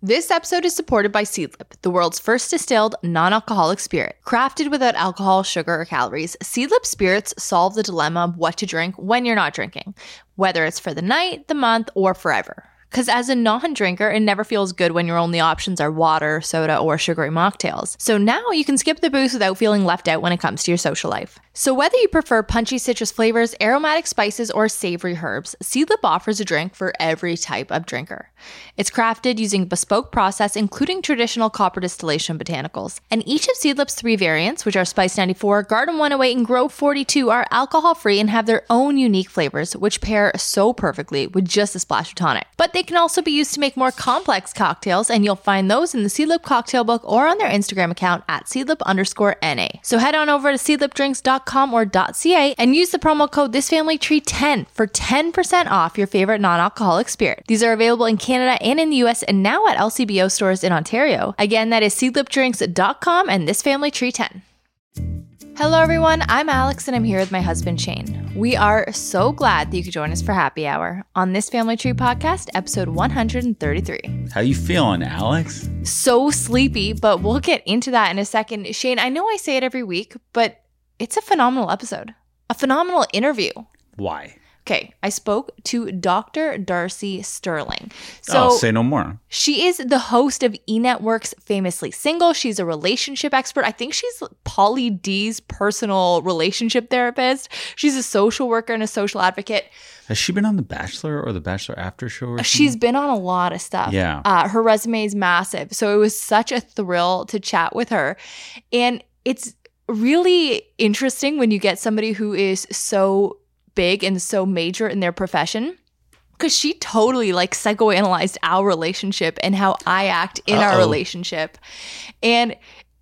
This episode is supported by Seedlip, the world's first distilled non alcoholic spirit. Crafted without alcohol, sugar, or calories, Seedlip spirits solve the dilemma of what to drink when you're not drinking, whether it's for the night, the month, or forever. Because as a non drinker, it never feels good when your only options are water, soda, or sugary mocktails. So now you can skip the booze without feeling left out when it comes to your social life. So whether you prefer punchy citrus flavors, aromatic spices, or savory herbs, Seedlip offers a drink for every type of drinker. It's crafted using bespoke process, including traditional copper distillation botanicals. And each of Seedlip's three variants, which are Spice 94, Garden 108, and Grove 42, are alcohol free and have their own unique flavors, which pair so perfectly with just a splash of tonic. But they can also be used to make more complex cocktails, and you'll find those in the Seedlip cocktail book or on their Instagram account at seedlip underscore NA. So head on over to seedlipdrinks.com or .ca and use the promo code ThisFamilyTree10 for 10% off your favorite non-alcoholic spirit. These are available in Canada and in the US and now at LCBO stores in Ontario. Again, that is seedlipdrinks.com and ThisFamilyTree10. Hello, everyone. I'm Alex, and I'm here with my husband, Shane. We are so glad that you could join us for Happy Hour on this Family Tree podcast, episode 133. How you feeling, Alex? So sleepy, but we'll get into that in a second. Shane, I know I say it every week, but it's a phenomenal episode, a phenomenal interview. Why? Okay, I spoke to Dr. Darcy Sterling. So oh, say no more. She is the host of E Network's Famously Single. She's a relationship expert. I think she's Pauly D's personal relationship therapist. She's a social worker and a social advocate. Has she been on The Bachelor or The Bachelor After Show? Or She's been on a lot of stuff. Yeah. Uh, her resume is massive. So it was such a thrill to chat with her. And it's really interesting when you get somebody who is so big and so major in their profession because she totally like psychoanalyzed our relationship and how I act in Uh-oh. our relationship. And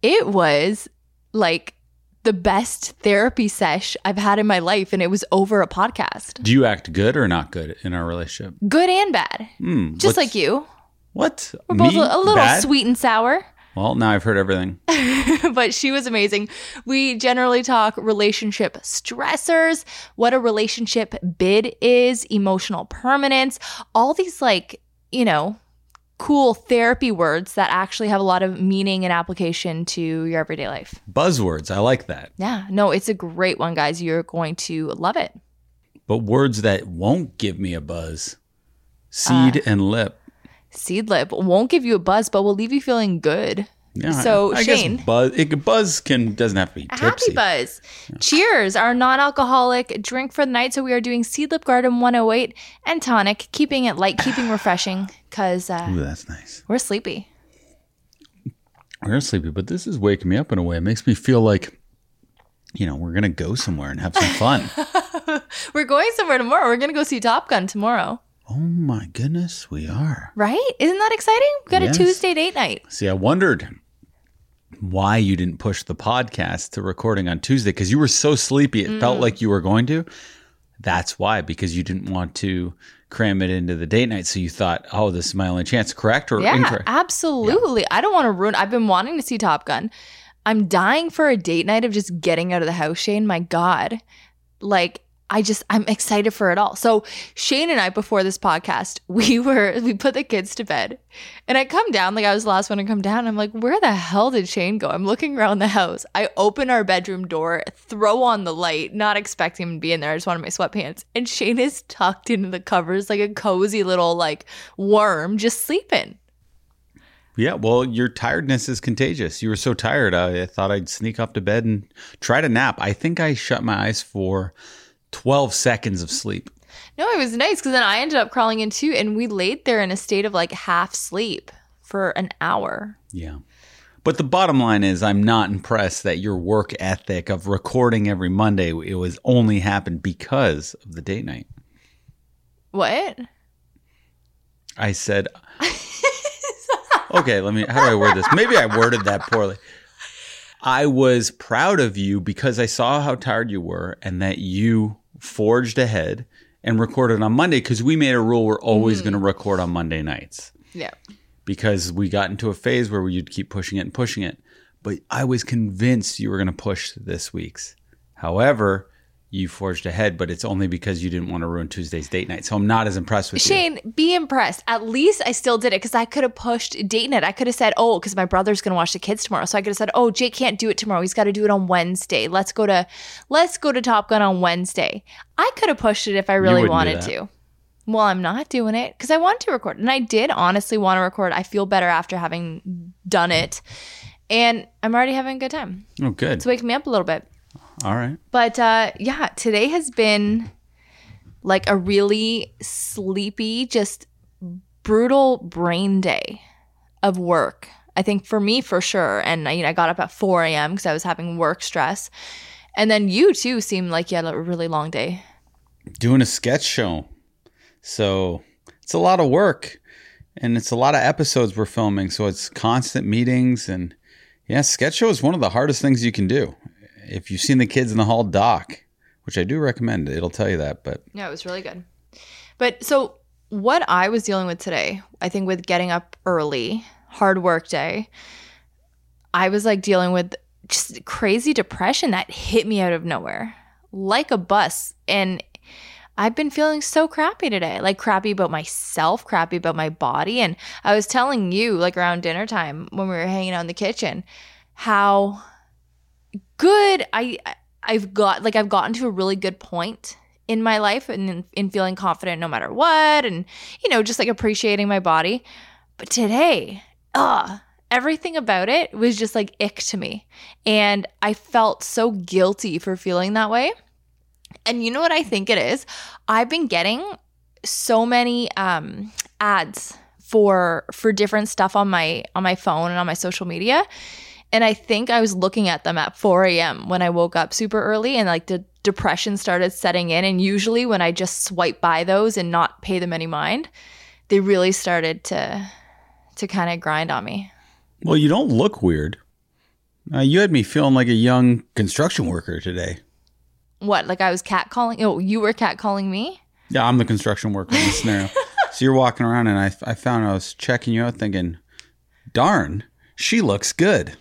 it was like the best therapy sesh I've had in my life, and it was over a podcast. Do you act good or not good in our relationship? Good and bad, Hmm, just like you. What? We're both Me? a, a little Bad? sweet and sour. Well, now I've heard everything. but she was amazing. We generally talk relationship stressors, what a relationship bid is, emotional permanence, all these like, you know, cool therapy words that actually have a lot of meaning and application to your everyday life. Buzzwords. I like that. Yeah, no, it's a great one, guys. You're going to love it. But words that won't give me a buzz. Seed Uh, and lip. Seed lip won't give you a buzz, but will leave you feeling good. Yeah, so, I Shane. guess buzz. It, buzz can doesn't have to be tipsy. Happy Buzz. Cheers, our non alcoholic drink for the night. So we are doing Seedlip Garden 108 and tonic, keeping it light, keeping refreshing, because uh, Ooh, that's nice. we're sleepy. We're sleepy, but this is waking me up in a way. It makes me feel like, you know, we're gonna go somewhere and have some fun. We're going somewhere tomorrow. We're to go see Top Gun tomorrow. Oh my goodness, we are. Right? Isn't that exciting? We've got Yes. a Tuesday date night. See, I wondered why you didn't push the podcast to recording on Tuesday because you were so sleepy. It Mm. felt like you were going to. That's why, because you didn't want to cram it into the date night. So you thought, oh, this is my only chance. Correct or Yeah, incorrect? absolutely. I don't want to ruin. I've been wanting to see Top Gun. I'm dying for a date night of just getting out of the house, Shane. My God. Like, I just, I'm excited for it all. So, Shane and I, before this podcast, we were, we put the kids to bed. And I come down, like, I was the last one to come down. I'm like, where the hell did Shane go? I'm looking around the house. I open our bedroom door, throw on the light, not expecting him to be in there. I just wanted my sweatpants. And Shane is tucked into the covers like a cozy little, like, worm, just sleeping. yeah. Well, your tiredness is contagious. You were so tired. I thought I'd sneak off to bed and try to nap. I think I shut my eyes for 12 seconds of sleep. No, it was nice because then I ended up crawling in too, and we laid there in a state of like half sleep for an hour. Yeah. But the bottom line is, I'm not impressed that your work ethic of recording every Monday it was only happened because of the date night. What? I said, okay, let me, how do I word this? Maybe I worded that poorly. I was proud of you because I saw how tired you were and that you forged ahead and recorded on Monday because we made a rule we're always mm. going to record on Monday nights Yeah. because we got into a phase where you'd keep pushing it and pushing it. But I was convinced you were going to push this week's. However, you forged ahead, but it's only because you didn't want to ruin Tuesday's date night. So I'm not as impressed with you. Shane, be impressed. At least I still did it because I could have pushed date night. I could have said, oh, because my brother's gonna watch the kids tomorrow. So I could have said, oh, Jake can't do it tomorrow. He's got to do it on Wednesday. Let's go to, let's go to Top Gun on Wednesday. I could have pushed it if I really wanted to. Well, I'm not doing it because I want to record, and I did honestly want to record. I feel better after having done it, and I'm already having a good time. Oh, good. It's waking me up a little bit. All right. But uh, yeah, today has been like a really sleepy, just brutal brain day of work. I think for me, for sure. And you know, I got up at 4 a.m. because I was having work stress. And then you too seemed like you had a really long day. Doing a sketch show. So it's a lot of work and it's a lot of episodes we're filming. So it's constant meetings. And yeah, sketch show is one of the hardest things you can do. If you've seen the Kids in the Hall doc, which I do recommend, it'll tell you that. But Yeah, it was really good. But so what I was dealing with today, I think with getting up early, hard work day, I was like dealing with just crazy depression that hit me out of nowhere like a bus. And I've been feeling so crappy today, like crappy about myself, crappy about my body. And I was telling you, like around dinner time when we were hanging out in the kitchen, how good I I've got like I've gotten to a really good point in my life and in, in feeling confident no matter what and you know just like appreciating my body. But today uh everything about it was just like ick to me. And I felt so guilty for feeling that way. And you know what I think it is? I've been getting so many um ads for for different stuff on my on my phone and on my social media and I think I was looking at them at 4 a.m. when I woke up super early and like the depression started setting in. And usually when I just swipe by those and not pay them any mind, they really started to to kind of grind on me. well, you don't look weird. Uh, you had me feeling like a young construction worker today. What, like I was catcalling? Oh, you were catcalling me? Yeah, I'm the construction worker in this scenario. so you're walking around, and I, I found I was checking you out, thinking, darn, she looks good.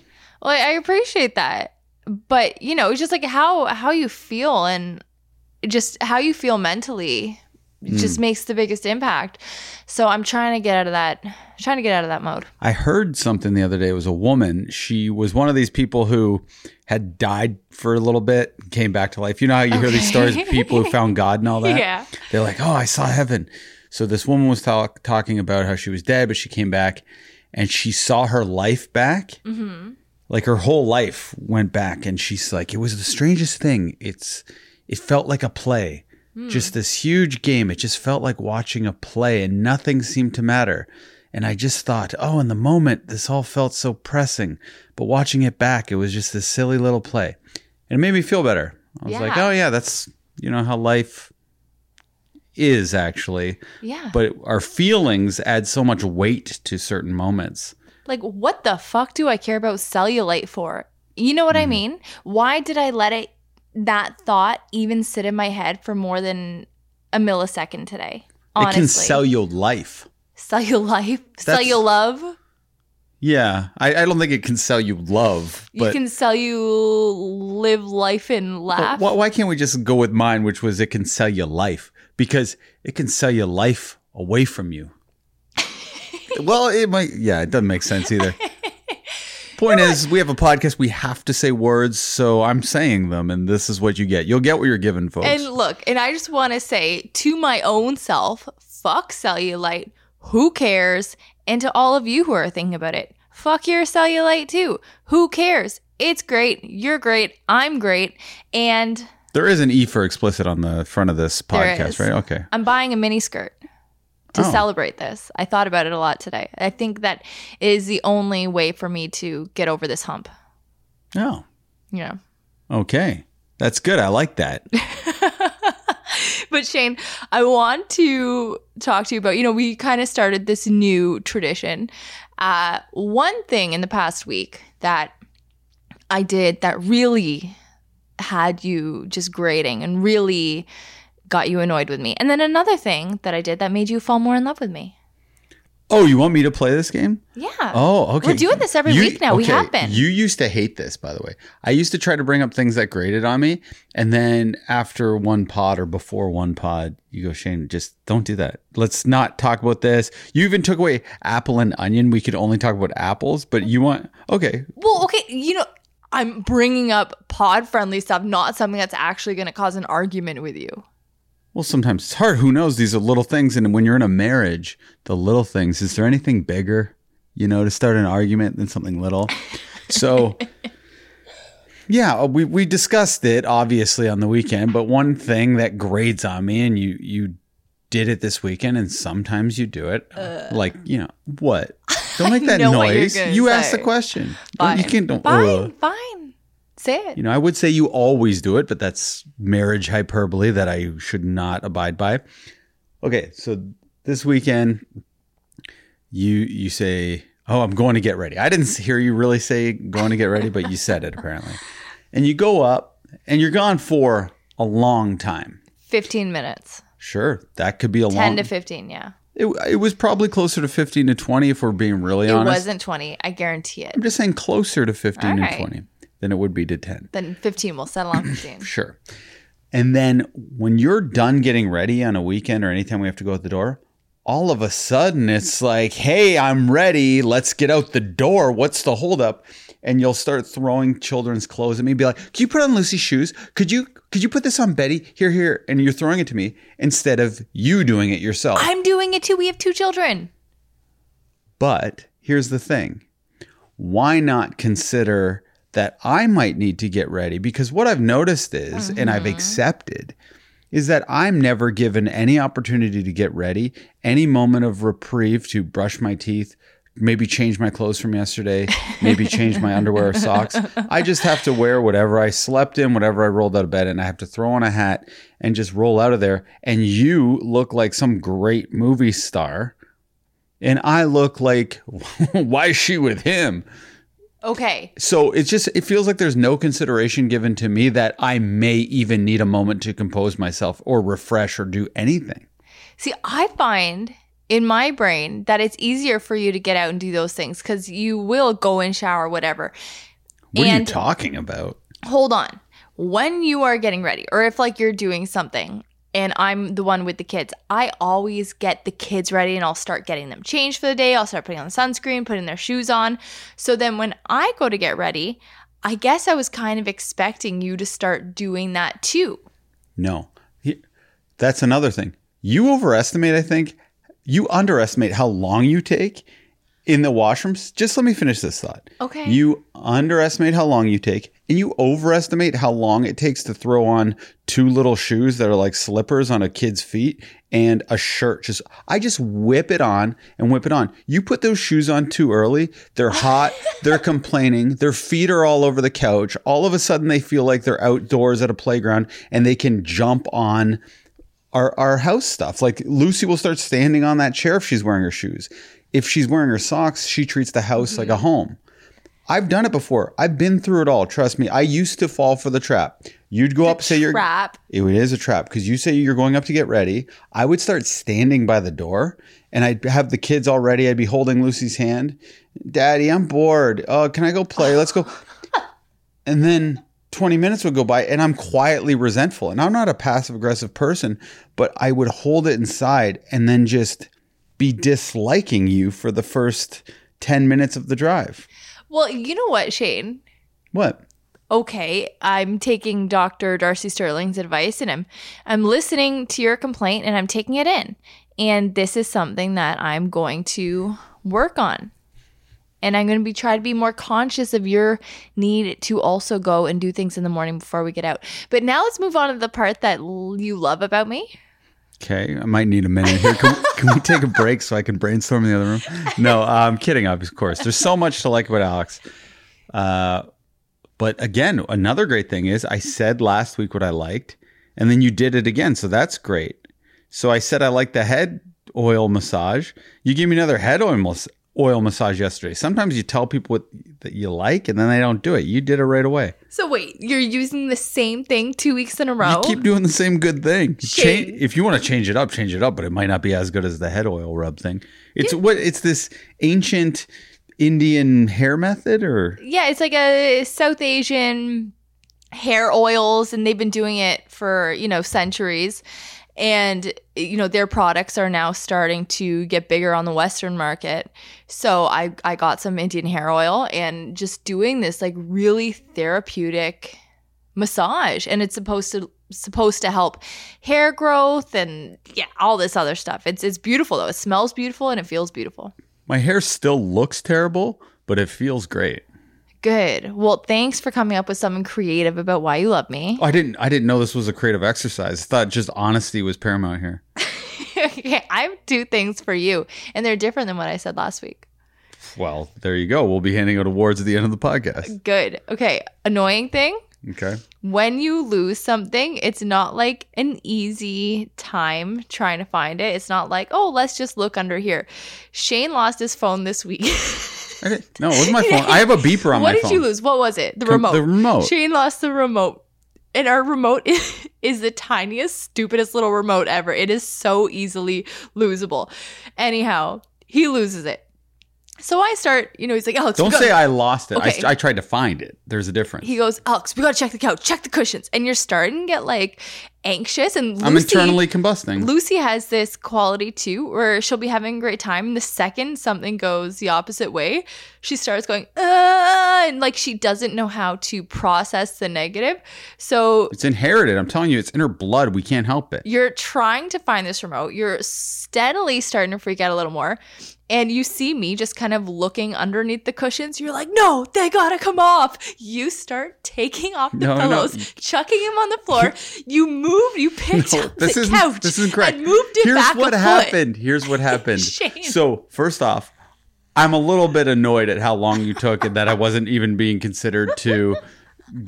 Well, I appreciate that. But, you know, it's just like how how you feel and just how you feel mentally just makes the biggest impact. So I'm trying to get out of that trying to get out of that mode. I heard something the other day. It was a woman. She was one of these people who had died for a little bit, came back to life. You know how you hear these stories of people who found God and all that? Yeah. They're like, oh, I saw heaven. So this woman was talk- talking about how she was dead, but she came back and she saw her life back. Mm-hmm. Like her whole life went back. And she's like, it was the strangest thing. It's, it felt like a play. Hmm. Just this huge game. It just felt like watching a play and nothing seemed to matter. And I just thought, oh, in the moment, this all felt so pressing. But watching it back, it was just this silly little play. And it made me feel better. I was like, oh, yeah, that's, you know, how life is actually. Yeah. But our feelings add so much weight to certain moments. Like what the fuck do I care about cellulite for? You know Hmm. what I mean? Why did I let it that thought even sit in my head for more than a millisecond today? Honestly. It can sell you life. cellulite, That's- love. Yeah. I, I don't think it can sell you love. You can sell you live life and laugh. why, why can't we just go with mine, which was it can sell you life? Because it can sell you life away from you. Well, it might. Yeah, it doesn't make sense either. Point is, we have a podcast. We have to say words, so I'm saying them, and this is what you get. You'll get what you're given, folks. And look, and I just want to say to my own self, fuck cellulite. Who cares? And to all of you who are thinking about it, fuck your cellulite too. Who cares? It's great. You're great. I'm great. And there is an E for explicit on the front of this podcast, right? Okay. I'm buying a mini skirt to Oh. celebrate this. I thought about it a lot today. I think that is the only way for me to get over this hump. Oh, Yeah. okay. That's good. I like that. But Shane, I want to talk to you about, you know, we kind of started this new tradition. Uh, one thing in the past week that I did that really had you just grating and really got you annoyed with me. And then another thing that I did that made you fall more in love with me. Oh, you want me to play this game? Yeah. Oh, okay. We're doing this every You- week now. We okay, have been. You used to hate this, by the way. I used to try to bring up things that grated on me, and then after one pod or before one pod, you go, Shane, just don't do that. Let's not talk about this. You even took away apple and onion. We could only talk about apples, but you want okay. well, okay, you know, I'm bringing up pod friendly stuff, not something that's actually going to cause an argument with you. Well, sometimes it's hard. Who knows? These are little things, and when you're in a marriage, the little things. Is there anything bigger, you know, to start an argument than something little? So, yeah, uh, we we discussed it obviously on the weekend, but one thing that grades on me, and you you did it this weekend, and sometimes you do it, like you know what? Don't make that know you're noise. You asked the question. Fine. You can't. Don't, fine, Ugh. fine. Say it. You know, I would say you always do it, but that's marriage hyperbole that I should not abide by. Okay, so this weekend you you say, "Oh, I'm going to get ready." I didn't hear you really say going to get ready, but you said it apparently. And you go up and you're gone for a long time. 15 minutes. Sure, that could be a 10 long to 15, yeah. it, it was probably closer to 15 to 20 if we're being really It honest. It wasn't 20. I guarantee it. I'm just saying closer to 15 All and 20 than it would be to 10. Then 15. We'll settle on 15. Sure. And then when you're done getting ready on a weekend or anytime we have to go out the door, all of a sudden it's like, hey, I'm ready. Let's get out the door. What's the holdup? And you'll start throwing children's clothes at me, be like, Can you put on Lucy's shoes? Could you could you put this on Betty? Here, here. And you're throwing it to me instead of you doing it yourself. I'm doing it too. We have two children. But here's the thing why not consider that I might need to get ready? Because what I've noticed is, and I've mm-hmm. accepted, is that I'm never given any opportunity to get ready, any moment of reprieve to brush my teeth, maybe change my clothes from yesterday, maybe change my underwear or socks. I just have to wear whatever I slept in, whatever I rolled out of bed, and I have to throw on a hat and just roll out of there. And you look like some great movie star and I look like, why is she with him? Okay. So it's just, it feels like there's no consideration given to me that I may even need a moment to compose myself or refresh or do anything. See, I find in my brain that it's easier for you to get out and do those things because you will go and shower, whatever. What are you And- talking about? hold on. When you are getting ready, or if like you're doing something and I'm the one with the kids, I always get the kids ready and I'll start getting them changed for the day. I'll start putting on sunscreen, putting their shoes on. So then when I go to get ready, I guess I was kind of expecting you to start doing that too. No. That's another thing. You overestimate, I think, you underestimate how long you take in the washrooms. Just let me finish this thought. Okay. You underestimate how long you take, and you overestimate how long it takes to throw on two little shoes that are like slippers on a kid's feet and a shirt. Just I just whip it on and whip it on. You put those shoes on too early, they're hot, they're complaining, their feet are all over the couch. All of a sudden they feel like they're outdoors at a playground and they can jump on our, our house stuff. Like Lucy will start standing on that chair if she's wearing her shoes. If she's wearing her socks, she treats the house like a mm-hmm. home. I've done it before. I've been through it all. Trust me. I used to fall for the trap. You'd go up, say you're Trap. it is a trap because you say you're going up to get ready. I would start standing by the door and I'd have the kids all ready. I'd be holding Lucy's hand. Daddy, I'm bored. Oh, can I go play? Let's go. and then 20 minutes would go by and I'm quietly resentful. And I'm not a passive aggressive person, but I would hold it inside and then just be disliking you for the first 10 minutes of the drive. Well, you know what, Shane? What? okay, I'm taking Dr. Darcy Sterling's advice and I'm I'm listening to your complaint and I'm taking it in. And this is something that I'm going to work on. And I'm going to be try to be more conscious of your need to also go and do things in the morning before we get out. But now let's move on to the part that you love about me. Okay, I might need a minute here. Can, can we take a break so I can brainstorm in the other room? No, I'm kidding. Of course, there's so much to like about Alex. Uh, but again, another great thing is I said last week what I liked, and then you did it again, so that's great. So I said I like the head oil massage. You gave me another head oil mas- oil massage yesterday. Sometimes you tell people what that you like, and then they don't do it. You did it right away. So wait, you're using the same thing two weeks in a row? You keep doing the same good thing. Change, if you want to change it up, change it up, but it might not be as good as the head oil rub thing. It's what it's this ancient Indian hair method, or yeah, it's like a South Asian hair oils, and they've been doing it for you know centuries. And you know their products are now starting to get bigger on the Western market. So I I got some Indian hair oil and just doing this like really therapeutic massage, and it's supposed to supposed to help hair growth and yeah all this other stuff. It's it's beautiful though. It smells beautiful and it feels beautiful. my hair still looks terrible, but it feels great. Good. Well, thanks for coming up with something creative about why you love me. Oh, I didn't. I didn't know this was a creative exercise. I thought just honesty was paramount here. okay, I have two things for you, and they're different than what I said last week. Well, there you go. We'll be handing out awards at the end of the podcast. Good. Okay, annoying thing. Okay. When you lose something, it's not like an easy time trying to find it. It's not like, oh, let's just look under here. Shane lost his phone this week. No, it was my phone. I have a beeper on what my phone. What did you lose? What was it? The Com- remote. the remote. Shane lost the remote. And our remote is, is the tiniest, stupidest little remote ever. It is so easily losable. Anyhow, he loses it. So I start, you know, he's like, Alex, Don't say I lost it. Okay. I, I tried to find it. There's a difference. He goes, Alex, we gotta check the couch, check the cushions. And you're starting to get like anxious. And Lucy, I'm internally combusting. Lucy has this quality too, where she'll be having a great time. And the second something goes the opposite way, she starts going, uh, and like she doesn't know how to process the negative. So It's inherited. I'm telling you, it's in her blood. We can't help it. you're trying to find this remote. You're steadily starting to freak out a little more. And you see me just kind of looking underneath the cushions. You're like, no, they gotta come off. You start taking off the No, no. pillows, chucking them on the floor. You moved, you picked No, up this the couch this isn't correct. and moved it Here's back what a foot. happened. Here's what happened. So first off, I'm a little bit annoyed at how long you took and that I wasn't even being considered to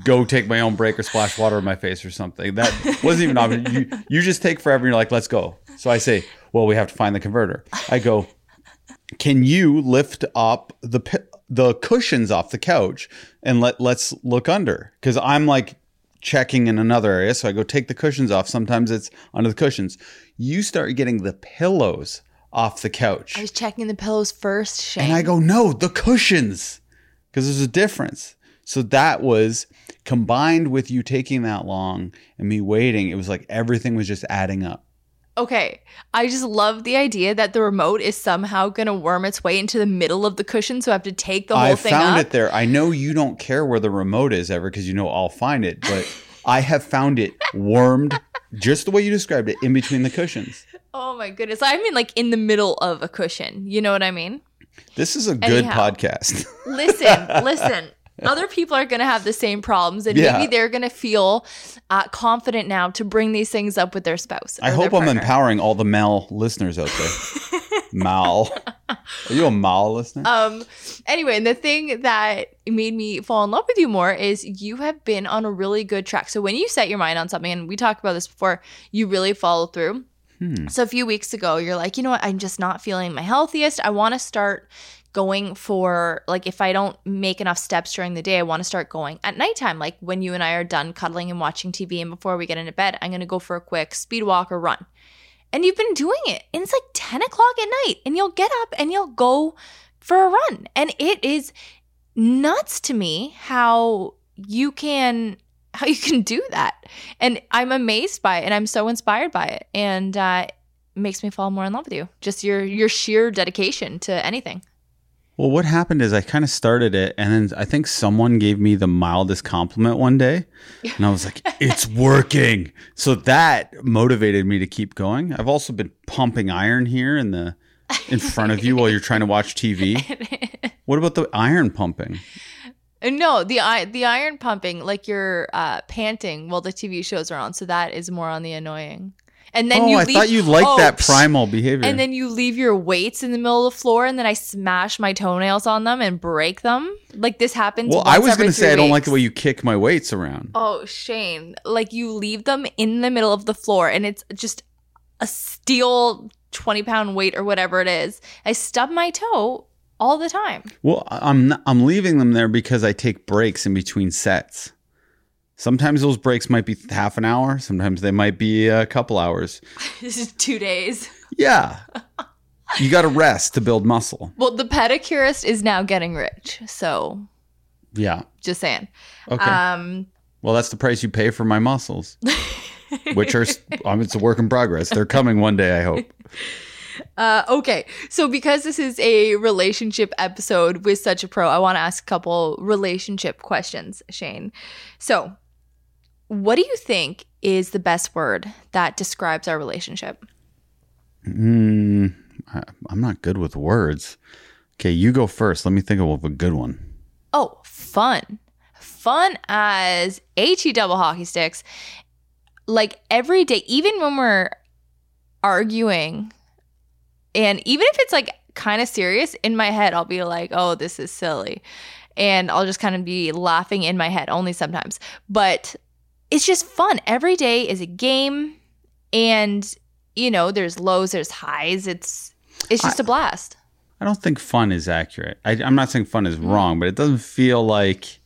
go take my own break or splash water in my face or something. That wasn't even option. You you just take forever and you're like, let's go. So I say, well, we have to find the converter. I go, can you lift up the the cushions off the couch and let let's look under because I'm like checking in another area. So I go take the cushions off. Sometimes it's under the cushions. You start getting the pillows off the couch, I was checking the pillows first, Shane. and I go no, the cushions because there's a difference. So that was combined with you taking that long and me waiting. It was like everything was just adding up. Okay, I just love the idea that the remote is somehow gonna worm its way into the middle of the cushion, so I have to take the whole I thing I found up. it there. I know you don't care where the remote is ever because you know I'll find it, but I have found it wormed just the way you described it in between the cushions. Oh my goodness! I mean, like in the middle of a cushion. You know what I mean? This is a good Anyhow. podcast. Listen, listen. Other people are going to have the same problems, and Yeah. maybe they're going to feel uh, confident now to bring these things up with their spouse. I hope I'm empowering all the male listeners out there. Mal. Are you a Mal listener? Um. Anyway, and the thing that made me fall in love with you more is you have been on a really good track. So when you set your mind on something, and we talked about this before, you really follow through. Hmm. So a few weeks ago, you're like, you know what? I'm just not feeling my healthiest. I want to start going for like if I don't make enough steps during the day, I want to start going at nighttime. Like when you and I are done cuddling and watching TV, and before we get into bed, I'm gonna go for a quick speed walk or run. And you've been doing it, and it's like 10 o'clock at night, and you'll get up and you'll go for a run, and it is nuts to me how you can how you can do that. And i'm amazed by it and i'm so inspired by it. And uh, makes me fall more in love with you. Just your your sheer dedication to anything Well, what happened is I kind of started it, and then I think someone gave me the mildest compliment one day, and I was like, "It's working!" So that motivated me to keep going. I've also been pumping iron here in the in front of you while you're trying to watch TV. What about the iron pumping? no the i the iron pumping like you're uh panting while the tv shows are on so that is more on the annoying and then oh, you I leave, thought you liked Oh, that primal behavior. and then you leave your weights in the middle of the floor and then i smash my toenails on them and break them like this happens well, I was going to say three I don't like the way you kick my weights around. Oh, Shane, like you leave them in the middle of the floor and it's just a steel 20 pound weight or whatever it is. I stub my toe all the time. Well, I'm not, I'm leaving them there because I take breaks in between sets. Sometimes those breaks might be half an hour. Sometimes they might be a couple hours. this is two days. Yeah. you got to rest to build muscle. Well, the pedicurist is now getting rich. So Yeah. just saying. Okay. Um, well, that's the price you pay for my muscles, which are, um, it's a work in progress. They're coming one day, I hope. Uh, okay, so because this is a relationship episode with such a pro, I want to ask a couple relationship questions, Shane. So, what do you think is the best word that describes our relationship? Mm, I, I'm not good with words. Okay, you go first. Let me think of a good one. Oh, fun. Fun as HE double hockey sticks. Like every day, even when we're arguing, and even if it's like kind of serious, in my head, I'll be like, oh, this is silly. And I'll just kind of be laughing in my head, only sometimes. But it's just fun. Every day is a game. And, you know, there's lows, there's highs. It's it's just I- a blast. I don't think fun is accurate. I, I'm not saying fun is mm-hmm. wrong, but it doesn't feel like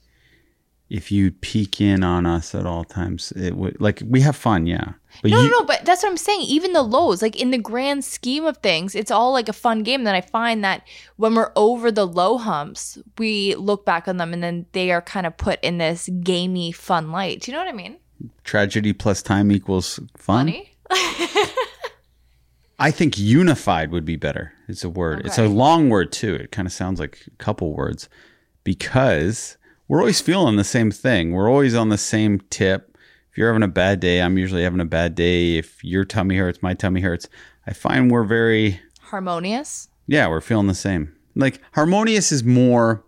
if you peek in on us at all times, it would like we have fun, yeah. But No, you, no, no, but that's what I'm saying. Even the lows, like in the grand scheme of things, it's all like a fun game. Then I find that when we're over the low humps, we look back on them and then they are kind of put in this gamey, fun light. Do you know what I mean? tragedy plus time equals fun. Funny. I think unified would be better. It's a word. It's a long word too. It kind of sounds like a couple words because we're always feeling the same thing. We're always on the same tip. If you're having a bad day, I'm usually having a bad day. If your tummy hurts, my tummy hurts. I find we're very Harmonious. yeah, we're feeling the same. Like harmonious is more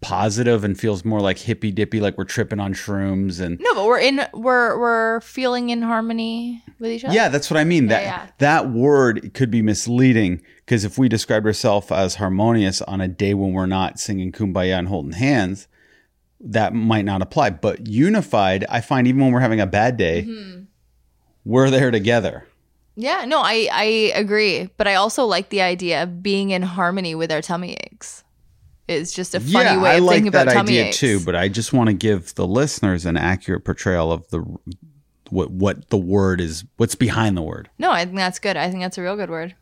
positive and feels more like hippy dippy, like we're tripping on shrooms and No, but we're in. We're we're feeling in harmony with each other. Yeah, that's what I mean. That yeah. that word could be misleading because if we described ourselves as harmonious on a day when we're not singing kumbaya and holding hands, that might not apply. But unified, I find even when we're having a bad day, Mm-hmm. we're there together. Yeah. No, I I agree, but I also like the idea of being in harmony with our tummy aches. It's just a funny yeah, way of like thinking that about tummy idea aches. too. But I just want to give the listeners an accurate portrayal of the what what the word is, what's behind the word. No, I think that's good. I think that's a real good word.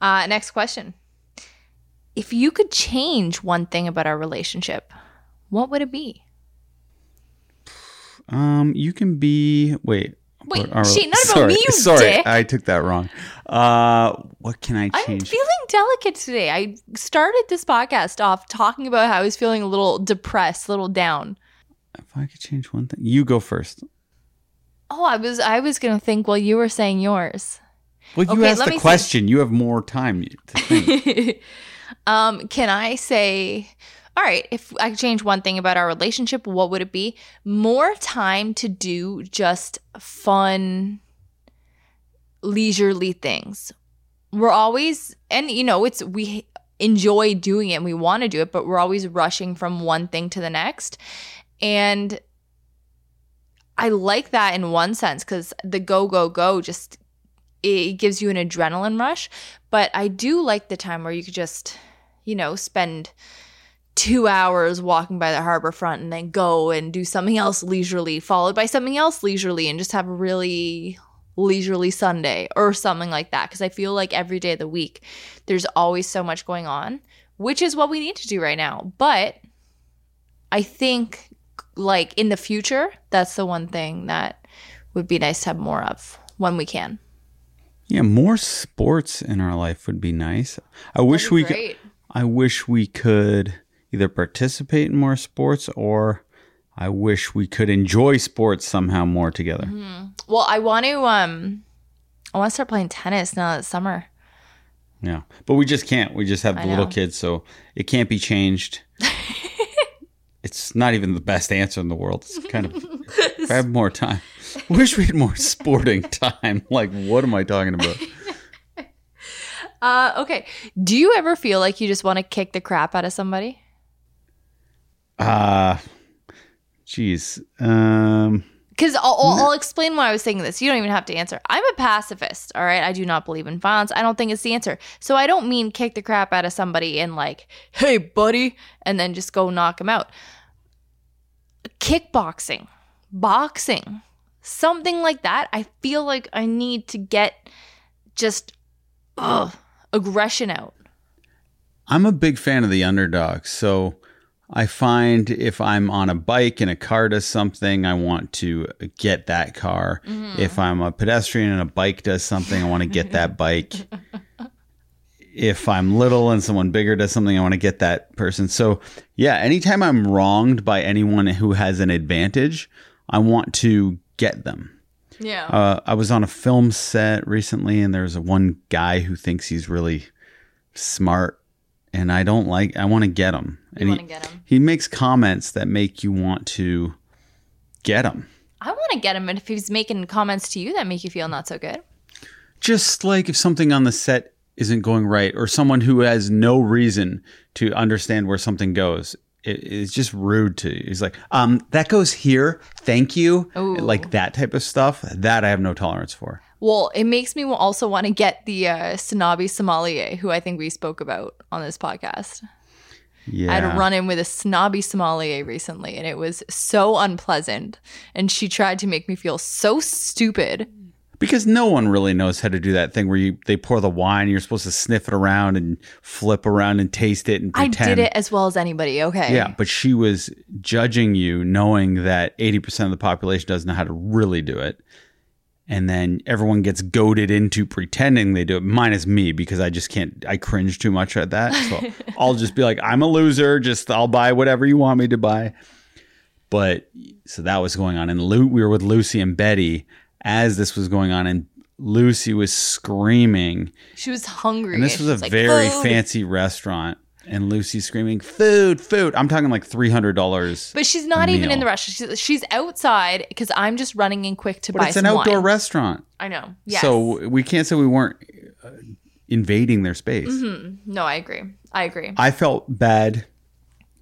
Uh, next question. If you could change one thing about our relationship, what would it be? Um, you can be wait. Wait, shit, not about me, you sorry, dick. I took that wrong. Uh, what can I I'm feeling delicate today. I started this podcast off talking about how I was feeling a little depressed, a little down. if I could change one thing, you go first. Oh, I was I was gonna think while you were saying yours. Well, you Okay, asked the question. You have more time to think. um, can I say, all right, if I could change one thing about our relationship, what would it be? More time to do just fun, leisurely things. We're always, and you know, it's, we enjoy doing it and we want to do it, but we're always rushing from one thing to the next. And I like that in one sense because the go, go, go just it gives you an adrenaline rush. But I do like the time where you could just, you know, spend two hours walking by the harbor front and then go and do something else leisurely, followed by something else leisurely, and just have a really leisurely Sunday or something like that. Because I feel like every day of the week, there's always so much going on, which is what we need to do right now. But I think, like in the future, that's the one thing that would be nice to have more of when we can. yeah, more sports in our life would be nice. I wish we could. I wish we could either participate in more sports or I wish we could enjoy sports somehow more together. Well, I want to um I want to start playing tennis now that it's summer. Yeah, but we just can't. We just have the little kids, so it can't be changed. it's not even the best answer in the world. It's kind of if I have more time. Wish we had more sporting time. Like, what am I talking about? Uh okay. Do you ever feel like you just want to kick the crap out of somebody? Uh geez. Um because I'll, I'll, I'll explain why I was saying this. You don't even have to answer. I'm a pacifist, all right? I do not believe in violence. I don't think it's the answer. So I don't mean kick the crap out of somebody and like, hey, buddy, and then just go knock him out. Kickboxing, boxing, something like that. I feel like I need to get just ugh, aggression out. I'm a big fan of the underdog. So I find if I'm on a bike and a car does something, I want to get that car. If I'm a pedestrian and a bike does something, I want to get that bike. if I'm little and someone bigger does something, I want to get that person. So, yeah, anytime I'm wronged by anyone who has an advantage, I want to get them. Yeah. Uh, I was on a film set recently, and there's a one guy who thinks he's really smart, and I don't like. I want to get him. and wanna he, get him. He makes comments that make you want to get him. I want to get him, and if he's making comments to you that make you feel not so good. Just like if something on the set isn't going right, or someone who has no reason to understand where something goes. It, it's just rude to. He's like, um, that goes here. Thank you. Ooh. Like that type of stuff. That I have no tolerance for. Well, it makes me also want to get the uh, Sanabi sommelier, who I think we spoke about on this podcast. Yeah. I had a run in with a snobby sommelier recently, and it was so unpleasant. And she tried to make me feel so stupid. Because no one really knows how to do that thing where you they pour the wine and you're supposed to sniff it around and flip around and taste it and I did it as well as anybody. Okay. Yeah, but she was judging you knowing that 80% of the population doesn't know how to really do it. And then everyone gets goaded into pretending they do it, minus me, because I just can't, I cringe too much at that. So I'll just be like, I'm a loser. Just I'll buy whatever you want me to buy. But so that was going on. And Lu- we were with Lucy and Betty as this was going on. And Lucy was screaming. She was hungry. And this was a like, very "Food." fancy restaurant. And Lucy screaming, food, food. I'm talking like $300. But she's not even in the restaurant. She's, she's outside because I'm just running in quick to But buy it's an some outdoor wine. restaurant. I know. Yes. So we can't say we weren't uh, invading their space. no, I agree. I agree. I felt bad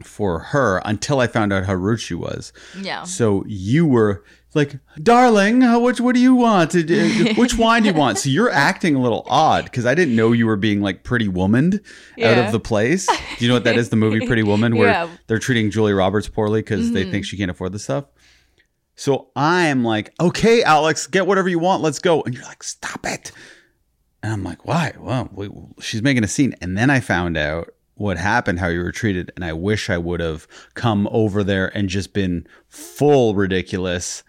for her until I found out how rude she was. Yeah. So you were like, darling, how, what, do you want? Uh, Which wine do you want? So you're acting a little odd because I didn't know you were being like pretty womaned out of the place. Do you know what that is? The movie Pretty Woman, where Yeah. Mm-hmm. they're treating Julia Roberts poorly because they think she can't afford the stuff. So I'm like, okay, Alex, get whatever you want. Let's go. And you're like, stop it. And I'm like, why? Well, we, she's making a scene. And then I found out what happened, how you were treated. And I wish I would have come over there and just been full ridiculous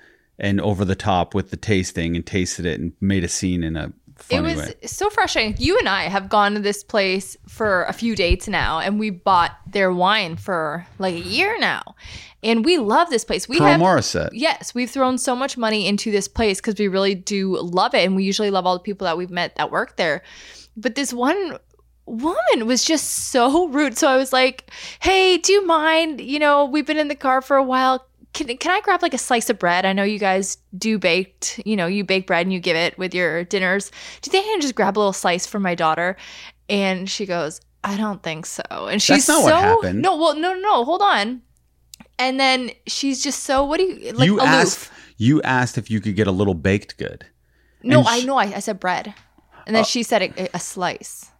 and over the top with the tasting and tasted it and made a scene in a It was way. so frustrating. You and I have gone to this place for a few dates now, and we bought their wine for like a year now, and we love this place. We Pearl have Morissette. yes, we've thrown so much money into this place because we really do love it, and we usually love all the people that we've met that work there. But this one woman was just so rude. So I was like, "Hey, do you mind? You know, we've been in the car for a while." Can, can I grab like a slice of bread? I know you guys do baked, you know, you bake bread and you give it with your dinners. Do you think I can just grab a little slice for my daughter? And she goes, I don't think so. And she's so no, well, no, no, no, hold on. And then she's just so what do you like you aloof? asked you asked if you could get a little baked good. no, I know. I, I said bread, and then uh, she said a, a slice.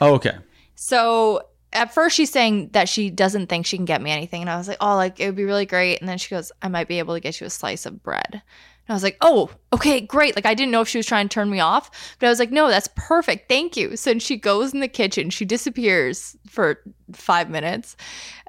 Oh, okay. So at first she's saying that she doesn't think she can get me anything, and I was like, oh, like it would be really great. And then she goes, I might be able to get you a slice of bread. And I was like, oh, okay, great. Like I didn't know if she was trying to turn me off, but I was like, no, that's perfect. Thank you. So she goes in the kitchen, she disappears for five minutes,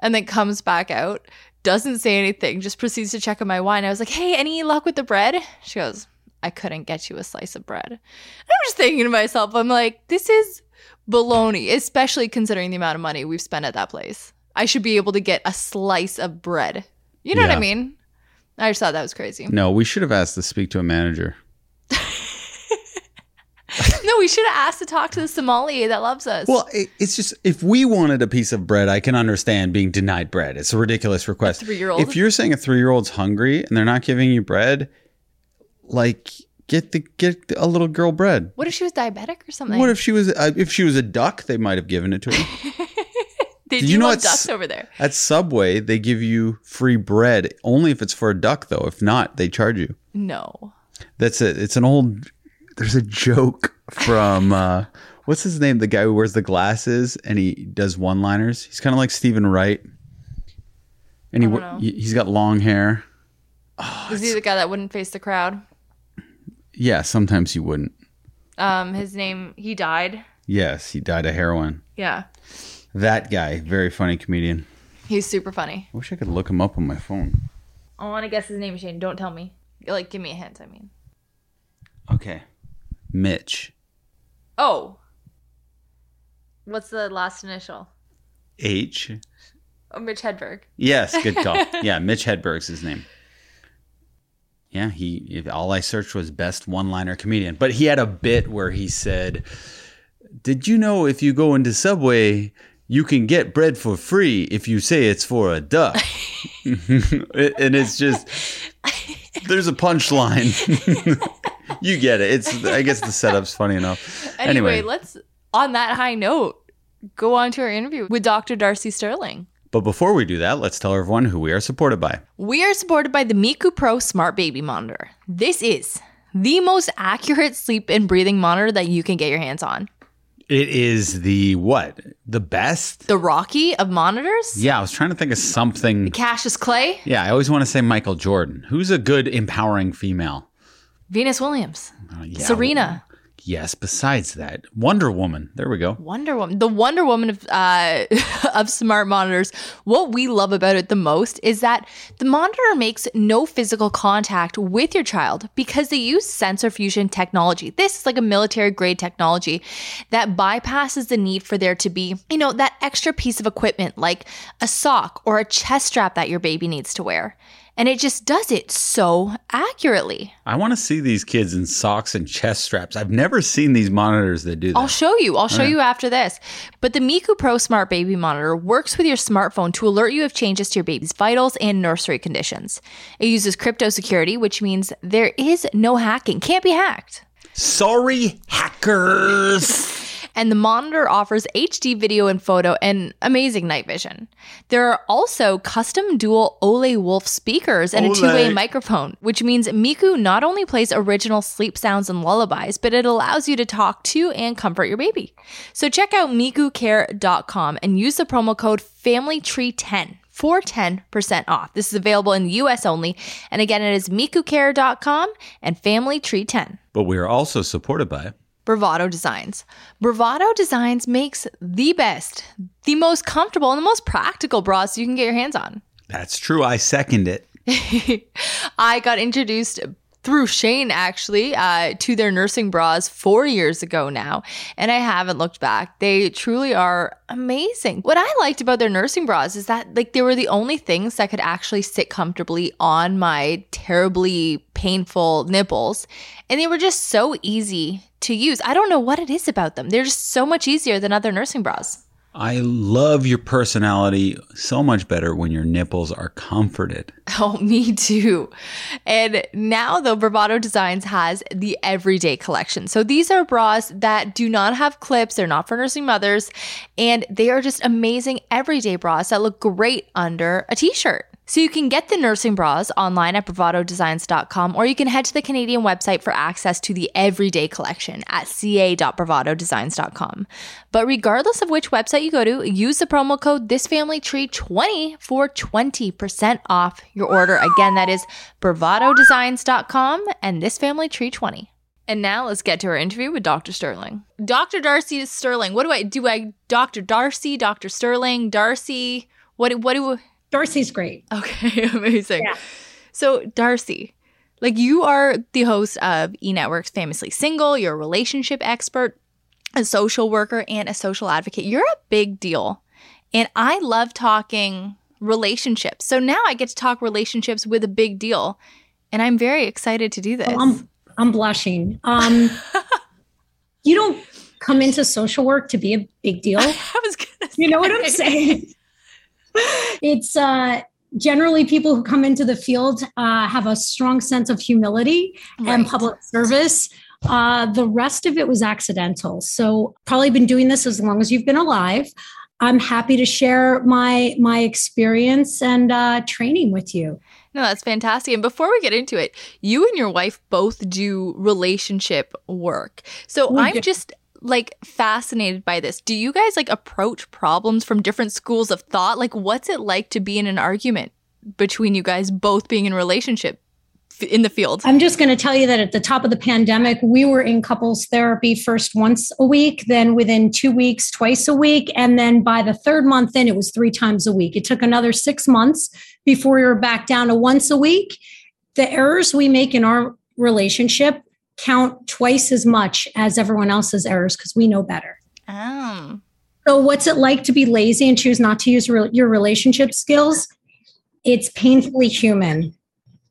and then comes back out. Doesn't say anything, just proceeds to check on my wine. I was like, hey, any luck with the bread? She goes, I couldn't get you a slice of bread. And I'm just thinking to myself, I'm like, this is baloney, especially considering the amount of money we've spent at that place. I should be able to get a slice of bread. You know what I mean? I just thought that was crazy. No, we should have asked to speak to a manager. no, we should have asked to talk to the sommelier that loves us. Well, it, it's just if we wanted a piece of bread, I can understand being denied bread. It's a ridiculous request. A three-year-old? If you're saying a three year old's hungry and they're not giving you bread, like get the get a little girl bread. what if she was diabetic or something? What if she was uh, if she was a duck? They might have given it to her. They Did do you know love ducks over there. At Subway, they give you free bread only if it's for a duck, though. If not, they charge you. No. That's it. It's an old. There's a joke from uh, what's his name? The guy who wears the glasses and he does one-liners. He's kind of like Steven Wright, and he I don't know. he- he's got long hair. Is he the guy that wouldn't face the crowd? Yeah, sometimes you wouldn't. Um, his name, he died. Yes, he died of heroin. Yeah. That guy, very funny comedian. He's super funny. I wish I could look him up on my phone. I want to guess his name, Shane. Don't tell me. Like, give me a hint, I mean. Okay, Mitch Oh. What's the last initial? H. Oh, Mitch Hedberg. Yes, good call. yeah, Mitch Hedberg's his name. Yeah, he. All I searched was best one-liner comedian, but he had a bit where he said, "Did you know if you go into Subway, you can get bread for free if you say it's for a duck?" and it's just there's a punchline. you get it. It's. I guess the setup's funny enough. Anyway, Anyway. let's, on that high note, go on to our interview with Dr. Darcy Sterling. But before we do that, let's tell everyone who we are supported by. We are supported by the Miku Pro Smart Baby Monitor. This is the most accurate sleep and breathing monitor that you can get your hands on. It is the what? The best? The Rocky of monitors? Yeah, I was trying to think of something. Cassius Clay? Yeah, I always want to say Michael Jordan. Who's a good empowering female? Venus Williams? Uh, yeah, Serena? Yes, besides that, Wonder Woman. There we go. Wonder Woman, the Wonder Woman of uh, of smart monitors. What we love about it the most is that the monitor makes no physical contact with your child because they use sensor fusion technology. This is like a military grade technology that bypasses the need for there to be, you know, that extra piece of equipment like a sock or a chest strap that your baby needs to wear. And it just does it so accurately. I want to see these kids in socks and chest straps. I've never seen these monitors that do that. I'll show you. I'll show you after this. But the Miku Pro Smart Baby Monitor works with your smartphone to alert you of changes to your baby's vitals and nursery conditions. It uses crypto security, which means there is no hacking, can't be hacked. Sorry, hackers. And the monitor offers HD video and photo and amazing night vision. There are also custom dual Ole Wolf speakers and a two way microphone, which means Miku not only plays original sleep sounds and lullabies, but it allows you to talk to and comfort your baby. So check out mikucare.com and use the promo code FamilyTree10 for 10% off. This is available in the US only. And again, it is mikucare.com and FamilyTree10. but we are also supported by. Bravado Designs. Bravado Designs makes the best, the most comfortable, and the most practical bras you can get your hands on. That's true. I second it. I got introduced through Shane actually uh, to their nursing bras four years ago now, and I haven't looked back. They truly are amazing. What I liked about their nursing bras is that like they were the only things that could actually sit comfortably on my terribly painful nipples, and they were just so easy to use. I don't know what it is about them. They're just so much easier than other nursing bras. I love your personality so much better when your nipples are comforted. Oh, me too. And now, though, Bravado Designs has the everyday collection. So these are bras that do not have clips, they're not for nursing mothers, and they are just amazing everyday bras that look great under a t shirt. So you can get the nursing bras online at bravadodesigns.com or you can head to the Canadian website for access to the everyday collection at ca.bravadodesigns.com. But regardless of which website you go to, use the promo code thisfamilytree20 for 20% off your order. Again, that is bravadodesigns.com and thisfamilytree20. And now let's get to our interview with Dr. Sterling. Dr. Darcy Sterling. What do I do? I Dr. Darcy, Dr. Sterling, Darcy. What what do Darcy's great. Okay, amazing. Yeah. So, Darcy, like you are the host of E Network's Famously Single, you're a relationship expert, a social worker, and a social advocate. You're a big deal. And I love talking relationships. So now I get to talk relationships with a big deal. And I'm very excited to do this. Oh, I'm I'm blushing. Um, you don't come into social work to be a big deal. I was gonna You know what I'm saying? It's uh, generally people who come into the field uh, have a strong sense of humility and public service. Uh, the rest of it was accidental. So, probably been doing this as long as you've been alive. I'm happy to share my my experience and uh, training with you. No, that's fantastic. And before we get into it, you and your wife both do relationship work. So we I'm do. just like fascinated by this. Do you guys like approach problems from different schools of thought? Like what's it like to be in an argument between you guys both being in relationship in the field? I'm just going to tell you that at the top of the pandemic, we were in couples therapy first once a week, then within 2 weeks twice a week, and then by the third month in it was 3 times a week. It took another 6 months before we were back down to once a week. The errors we make in our relationship count twice as much as everyone else's errors because we know better. Oh. So, what's it like to be lazy and choose not to use re- your relationship skills? It's painfully human,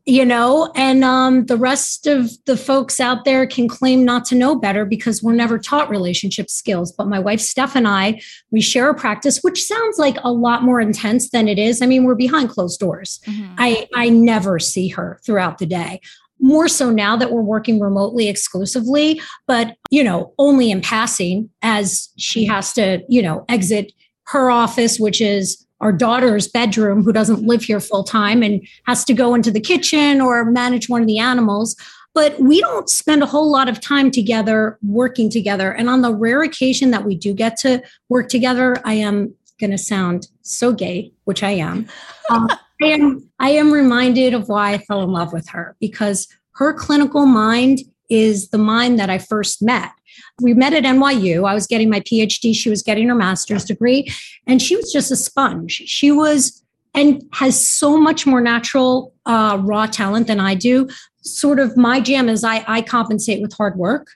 you know, and um, the rest of the folks out there can claim not to know better because we're never taught relationship skills. But my wife, Steph, and I, we share a practice which sounds like a lot more intense than it is. I mean, we're behind closed doors. Mm-hmm. I, I never see her throughout the day more so now that we're working remotely exclusively, but, you know, only in passing as she has to, you know, exit her office, which is our daughter's bedroom, who doesn't live here full time and has to go into the kitchen or manage one of the animals. But we don't spend a whole lot of time together working together. And on the rare occasion that we do get to work together, I am going to sound so gay, which I am. Um, I am I am reminded of why I fell in love with her because her clinical mind is the mind that I first met. We met at NYU. I was getting my PhD, she was getting her master's degree, and she was just a sponge. She was and has so much more natural uh, raw talent than I do. Sort of my jam is I, I compensate with hard work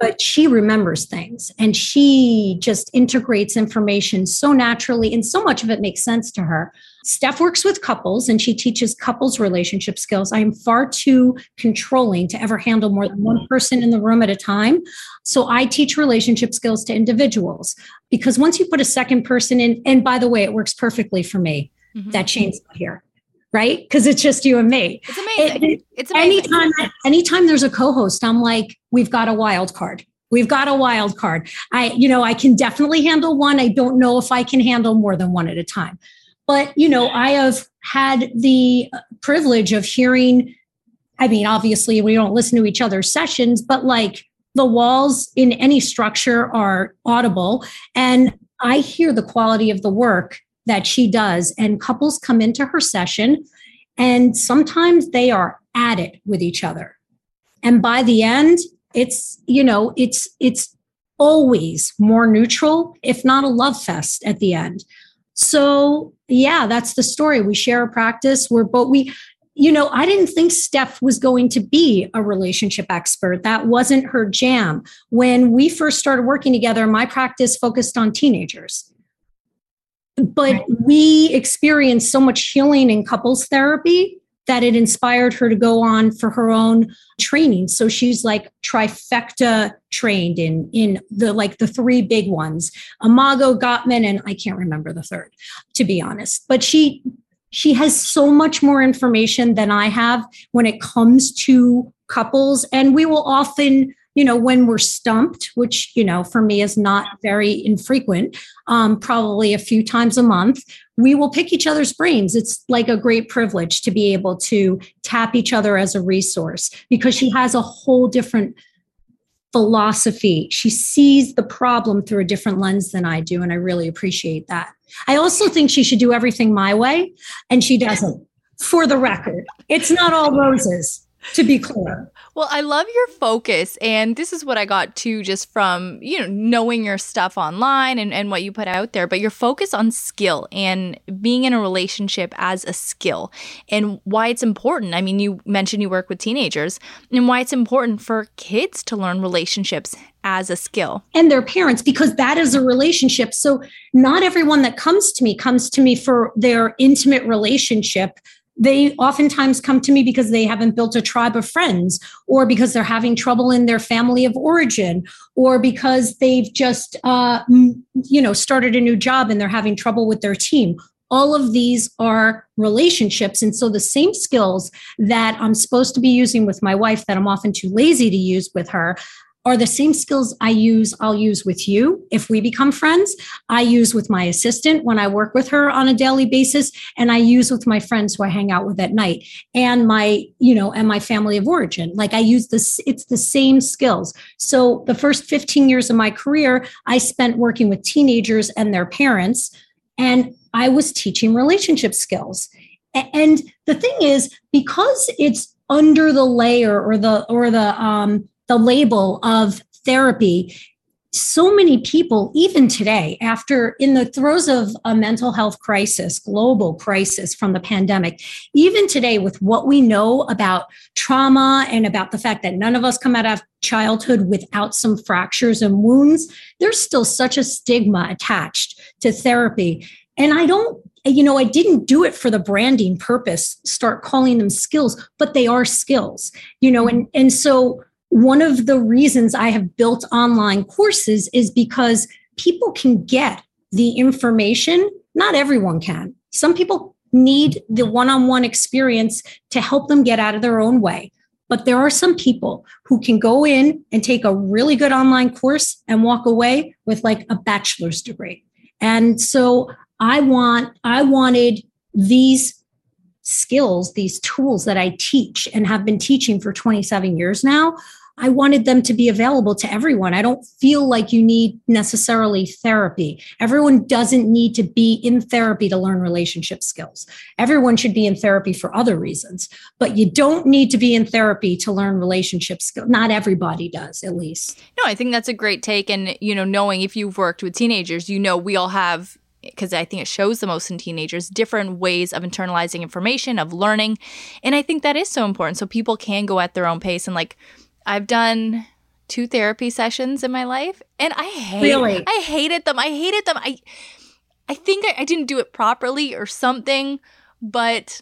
but she remembers things and she just integrates information so naturally and so much of it makes sense to her steph works with couples and she teaches couples relationship skills i am far too controlling to ever handle more than one person in the room at a time so i teach relationship skills to individuals because once you put a second person in and by the way it works perfectly for me mm-hmm. that shane's not here right? Because it's just you and me. It's amazing. It, it's amazing. Anytime, anytime there's a co-host, I'm like, we've got a wild card. We've got a wild card. I, you know, I can definitely handle one. I don't know if I can handle more than one at a time. But, you know, I have had the uh, privilege of hearing, I mean, obviously we don't listen to each other's sessions, but like the walls in any structure are audible. And I hear the quality of the work that she does. And couples come into her session, and sometimes they are at it with each other. And by the end, it's, you know, it's, it's always more neutral, if not a love fest at the end. So, yeah, that's the story. We share a practice. We're both, we, you know, I didn't think Steph was going to be a relationship expert. That wasn't her jam. When we first started working together, my practice focused on teenagers but we experienced so much healing in couples therapy that it inspired her to go on for her own training. So she's like trifecta trained in in the like the three big ones imago gottman and i can't remember the third to be honest. But she she has so much more information than i have when it comes to couples. And we will often you know, when we're stumped, which, you know, for me is not very infrequent, um, probably a few times a month, we will pick each other's brains. It's like a great privilege to be able to tap each other as a resource because she has a whole different philosophy. She sees the problem through a different lens than I do. And I really appreciate that. I also think she should do everything my way, and she doesn't, for the record. It's not all roses to be clear. Well, I love your focus. And this is what I got too, just from, you know, knowing your stuff online and, and what you put out there, but your focus on skill and being in a relationship as a skill and why it's important. I mean, you mentioned you work with teenagers and why it's important for kids to learn relationships as a skill and their parents because that is a relationship so not everyone that comes to me comes to me for their intimate relationship they oftentimes come to me because they haven't built a tribe of friends or because they're having trouble in their family of origin or because they've just uh, you know started a new job and they're having trouble with their team. All of these are relationships and so the same skills that i'm supposed to be using with my wife that i'm often too lazy to use with her are the same skills I use, I'll use with you if we become friends. I use with my assistant when I work with her on a daily basis, and I use with my friends who I hang out with at night and my, you know, and my family of origin. Like I use this, it's the same skills. So the first 15 years of my career, I spent working with teenagers and their parents, and I was teaching relationship skills. And the thing is, because it's under the layer or the or the um the label of therapy. So many people even today after in the throes of a mental health crisis global crisis from the pandemic even today with what we know about trauma and about the fact that none of us come out of childhood without some fractures and wounds there's still such a stigma attached to therapy. And i don't you know i didn't do it for the branding purpose start calling them skills but they are skills you know and and so one of the reasons I have built online courses is because people can get the information. Not everyone can. Some people need the one on one experience to help them get out of their own way. But there are some people who can go in and take a really good online course and walk away with like a bachelor's degree. And so I want, I wanted these skills, these tools that I teach and have been teaching for 27 years now. I wanted them to be available to everyone. I don't feel like you need necessarily therapy. Everyone doesn't need to be in therapy to learn relationship skills. Everyone should be in therapy for other reasons, but you don't need to be in therapy to learn relationship skills. Not everybody does, at least. No, I think that's a great take. And, you know, knowing if you've worked with teenagers, you know, we all have because I think it shows the most in teenagers different ways of internalizing information, of learning. And I think that is so important. So people can go at their own pace. And like, I've done two therapy sessions in my life and I hate really? I hated them. I hated them. I I think I, I didn't do it properly or something, but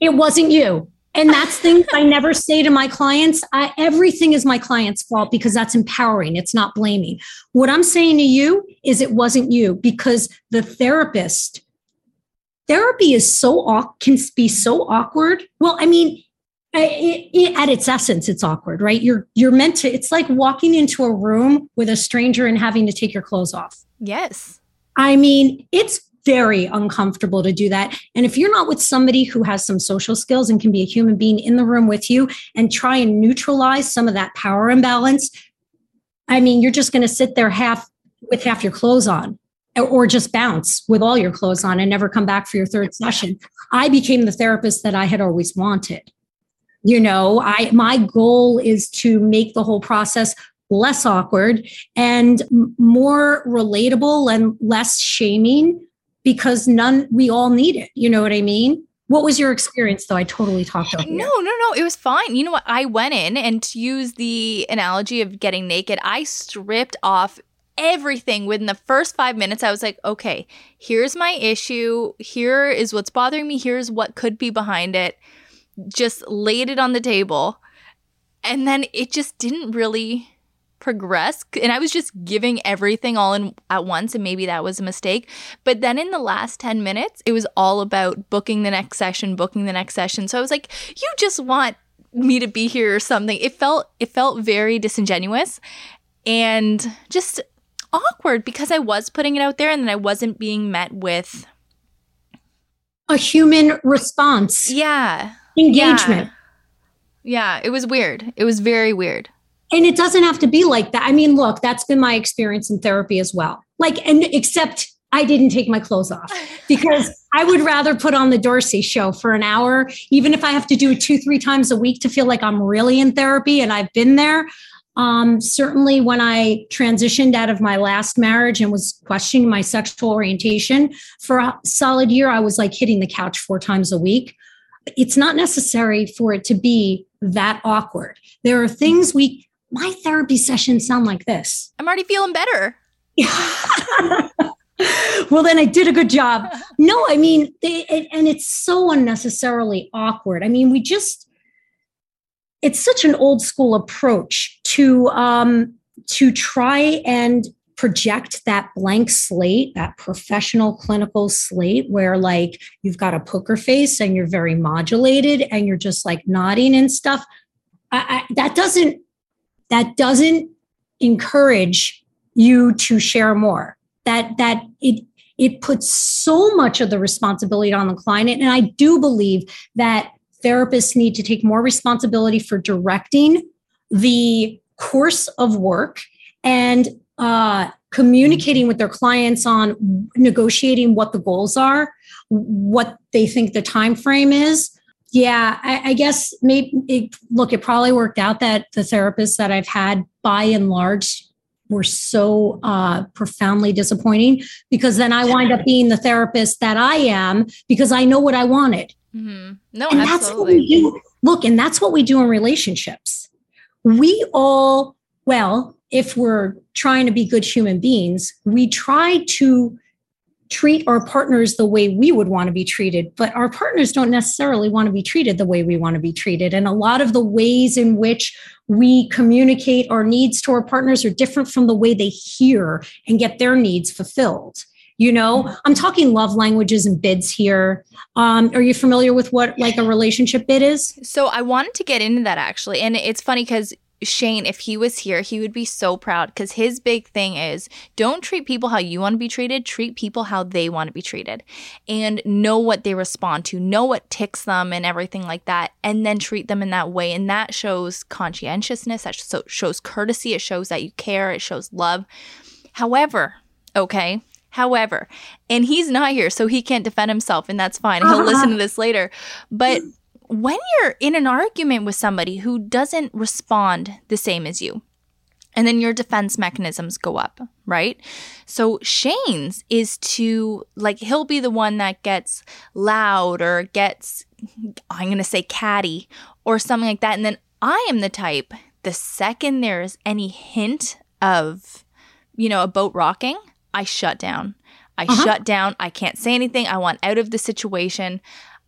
it wasn't you. And that's things I never say to my clients. I, everything is my client's fault because that's empowering. It's not blaming. What I'm saying to you is it wasn't you because the therapist, therapy is so can be so awkward. Well, I mean, it, it, at its essence, it's awkward, right? You're you're meant to. It's like walking into a room with a stranger and having to take your clothes off. Yes. I mean, it's very uncomfortable to do that. And if you're not with somebody who has some social skills and can be a human being in the room with you and try and neutralize some of that power imbalance, I mean, you're just going to sit there half with half your clothes on or just bounce with all your clothes on and never come back for your third session. I became the therapist that I had always wanted. You know, I my goal is to make the whole process less awkward and more relatable and less shaming because none, we all need it. You know what I mean? What was your experience though? I totally talked over No, no, no. It was fine. You know what? I went in and to use the analogy of getting naked, I stripped off everything within the first five minutes. I was like, okay, here's my issue. Here is what's bothering me. Here's what could be behind it. Just laid it on the table. And then it just didn't really progress and I was just giving everything all in at once and maybe that was a mistake. But then in the last 10 minutes, it was all about booking the next session, booking the next session. So I was like, you just want me to be here or something. It felt it felt very disingenuous and just awkward because I was putting it out there and then I wasn't being met with a human response. Yeah. Engagement. Yeah. yeah, it was weird. It was very weird and it doesn't have to be like that. I mean, look, that's been my experience in therapy as well. Like, and except I didn't take my clothes off because I would rather put on the Darcy show for an hour, even if I have to do it two, three times a week to feel like I'm really in therapy and I've been there. Um, certainly, when I transitioned out of my last marriage and was questioning my sexual orientation for a solid year, I was like hitting the couch four times a week. It's not necessary for it to be that awkward. There are things we my therapy sessions sound like this. I'm already feeling better. well, then I did a good job. No, I mean, they, it, and it's so unnecessarily awkward. I mean, we just, it's such an old school approach to, um, to try and project that blank slate, that professional clinical slate where like you've got a poker face and you're very modulated and you're just like nodding and stuff. I, I, that doesn't that doesn't encourage you to share more. That that it it puts so much of the responsibility on the client. And I do believe that therapists need to take more responsibility for directing the course of work and uh, communicating with their clients on negotiating what the goals are what they think the time frame is. Yeah i, I guess maybe it, look it probably worked out that the therapists that i've had by and large were so uh, profoundly disappointing because then i wind up being the therapist that i am because i know what i wanted. Mm-hmm. no and absolutely that's what we do. look and that's what we do in relationships. We all well if we're trying to be good human beings, we try to treat our partners the way we would want to be treated, but our partners don't necessarily want to be treated the way we want to be treated. And a lot of the ways in which we communicate our needs to our partners are different from the way they hear and get their needs fulfilled. You know, I'm talking love languages and bids here. Um, are you familiar with what like a relationship bid is? So I wanted to get into that actually. And it's funny because Shane, if he was here, he would be so proud because his big thing is don't treat people how you want to be treated, treat people how they want to be treated and know what they respond to, know what ticks them and everything like that, and then treat them in that way. And that shows conscientiousness, that shows courtesy, it shows that you care, it shows love. However, okay, however, and he's not here, so he can't defend himself, and that's fine. He'll listen to this later. But when you're in an argument with somebody who doesn't respond the same as you, and then your defense mechanisms go up, right? So Shane's is to like he'll be the one that gets loud or gets I'm going to say catty or something like that and then I am the type the second there's any hint of you know a boat rocking, I shut down. I uh-huh. shut down. I can't say anything. I want out of the situation.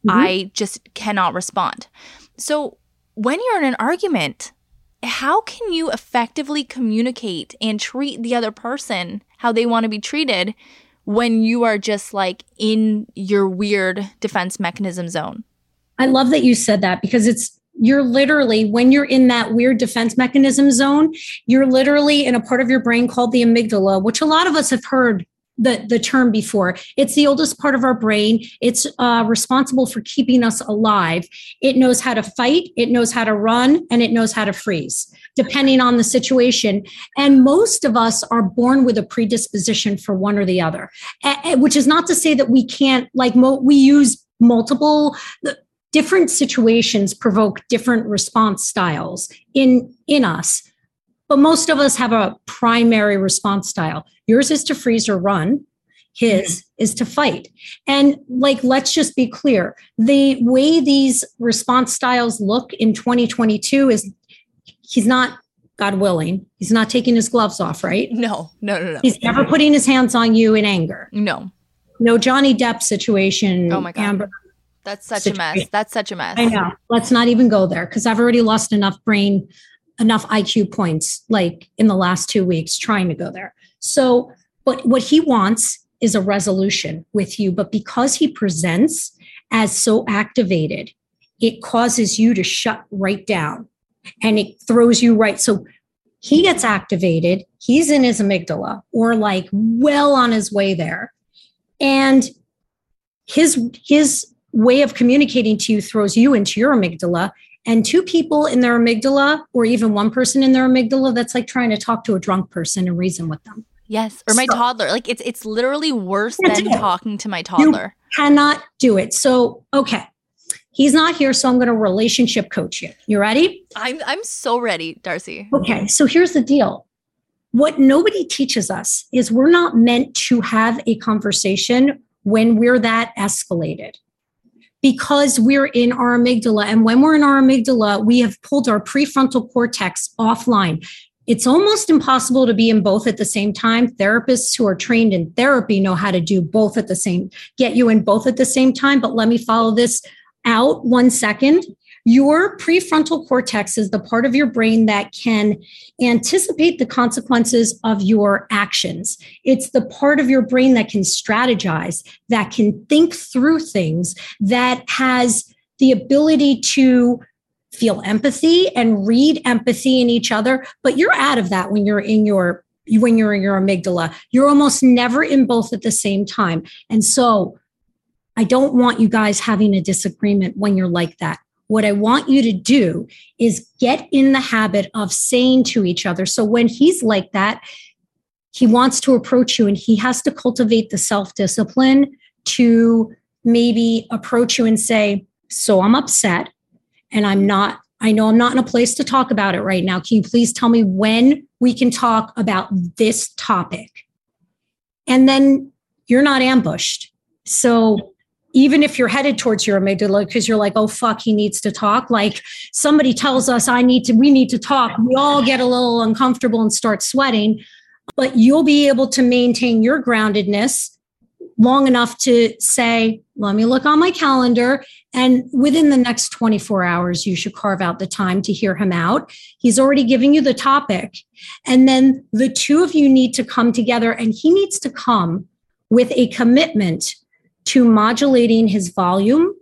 Mm-hmm. I just cannot respond. So when you're in an argument, how can you effectively communicate and treat the other person how they want to be treated when you are just like in your weird defense mechanism zone? I love that you said that because it's you're literally when you're in that weird defense mechanism zone, you're literally in a part of your brain called the amygdala, which a lot of us have heard the, the term before. It's the oldest part of our brain. It's uh, responsible for keeping us alive. It knows how to fight, it knows how to run, and it knows how to freeze, depending on the situation. And most of us are born with a predisposition for one or the other, which is not to say that we can't, like, we use multiple different situations provoke different response styles in in us but most of us have a primary response style. Yours is to freeze or run. His mm-hmm. is to fight. And like, let's just be clear the way these response styles look in 2022 is he's not, God willing, he's not taking his gloves off, right? No, no, no, no. He's never putting his hands on you in anger. No. No Johnny Depp situation. Oh my God. Amber that's such situation. a mess. That's such a mess. I know. Let's not even go there because I've already lost enough brain enough IQ points like in the last two weeks trying to go there. So, but what he wants is a resolution with you. But because he presents as so activated, it causes you to shut right down and it throws you right. So he gets activated, he's in his amygdala or like well on his way there. And his his way of communicating to you throws you into your amygdala and two people in their amygdala or even one person in their amygdala that's like trying to talk to a drunk person and reason with them. Yes or my so, toddler. Like it's it's literally worse than talking to my toddler. you cannot do it. So okay. He's not here so i'm going to relationship coach you. You ready? I'm i'm so ready darcy. Okay so here's the deal. What nobody teaches us is we're not meant to have a conversation when we're that escalated because we're in our amygdala. And when we're in our amygdala, we have pulled our prefrontal cortex offline. It's almost impossible to be in both at the same time. Therapists who are trained in therapy know how to do both at the same, get you in both at the same time. But let me follow this out one second. Your prefrontal cortex is the part of your brain that can anticipate the consequences of your actions. It's the part of your brain that can strategize, that can think through things, that has the ability to feel empathy and read empathy in each other, but you're out of that when you're in your when you're in your amygdala. You're almost never in both at the same time. And so I don't want you guys having a disagreement when you're like that. What I want you to do is get in the habit of saying to each other. So when he's like that, he wants to approach you and he has to cultivate the self discipline to maybe approach you and say, So I'm upset and I'm not, I know I'm not in a place to talk about it right now. Can you please tell me when we can talk about this topic? And then you're not ambushed. So even if you're headed towards your amygdala because you're like oh fuck he needs to talk like somebody tells us i need to we need to talk we all get a little uncomfortable and start sweating but you'll be able to maintain your groundedness long enough to say let me look on my calendar and within the next 24 hours, you should carve out the time to hear him out. He's already giving you the topic. And then the two of you need to come together, and he needs to come with a commitment to modulating his volume,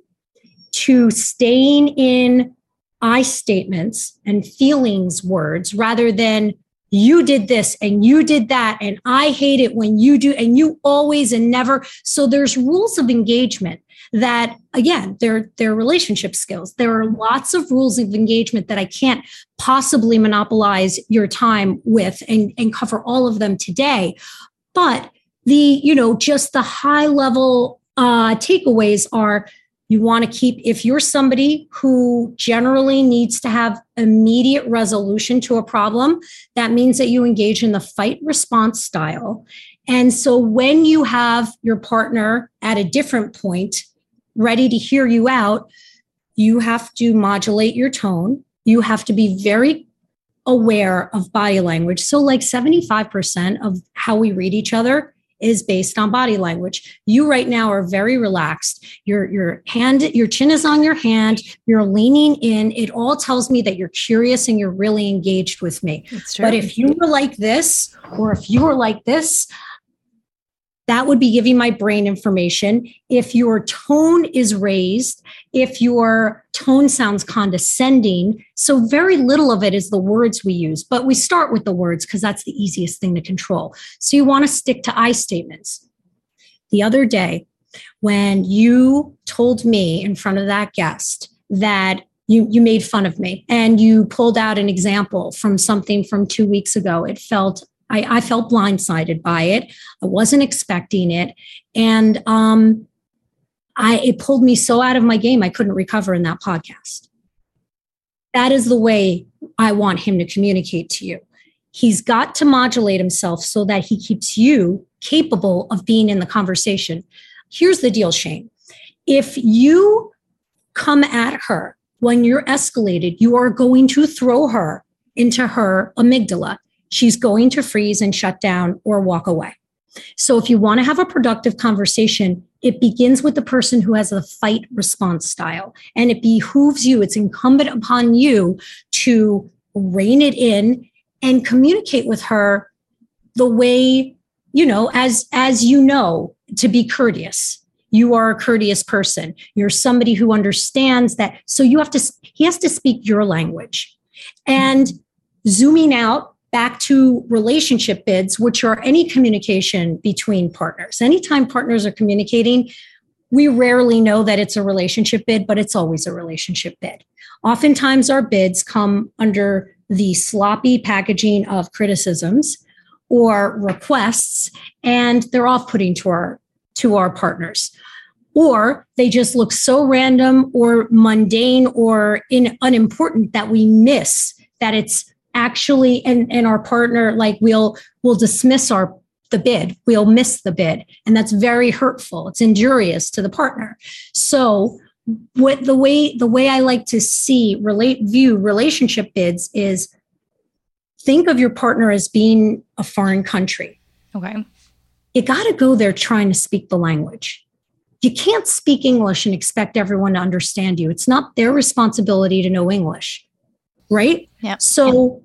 to staying in I statements and feelings words rather than you did this and you did that and i hate it when you do and you always and never. So there's rules of engagement that again they're they're relationship skills. There are lots of rules of engagement that i can't possibly monopolize your time with and and cover all of them today. But the you know just the high level uh takeaways are you want to keep if you're somebody who generally needs to have immediate resolution to a problem that means that you engage in the fight response style and so when you have your partner at a different point ready to hear you out, you have to modulate your tone. You have to be very aware of body language. So, like 75% of how we read each other is based on body language. You right now are very relaxed. Your your hand your chin is on your hand, you're leaning in. It all tells me that you're curious and you're really engaged with me. But if you were like this or if you were like this, that would be giving my brain information. If your tone is raised, if your tone sounds condescending, so very little of it is the words we use, but we start with the words because that's the easiest thing to control. So you want to stick to I statements. The other day, when you told me in front of that guest that you you made fun of me and you pulled out an example from something from 2 weeks ago it felt I, I felt blindsided by it. I wasn't expecting it. And um, I, it pulled me so out of my game, I couldn't recover in that podcast. That is the way I want him to communicate to you. He's got to modulate himself so that he keeps you capable of being in the conversation. Here's the deal, Shane. If you come at her when you're escalated, you are going to throw her into her amygdala she's going to freeze and shut down or walk away. So if you want to have a productive conversation, it begins with the person who has the fight response style. And it behooves you, it's incumbent upon you to rein it in and communicate with her the way, you know, as as you know, to be courteous. You are a courteous person. You're somebody who understands that. So you have to, he has to speak your language. And zooming out back to relationship bids, which are any communication between partners. Anytime partners are communicating, we rarely know that it's a relationship bid, but it's always a relationship bid. Oftentimes, our bids come under the sloppy packaging of criticisms or requests, and they're off putting to our to our partners or they just look so random or mundane or in, unimportant that we miss that it's actually and and our partner like we'll will dismiss our the bid. We'll miss the bid. And that's very hurtful. It's injurious to the partner. So what the way the way i like to see relate view relationship bids is think of your partner as being a foreign country. Okay. You got to go there trying to speak the language. You can't speak english and expect everyone to understand you. It's not their responsibility to know english right? Yeah. So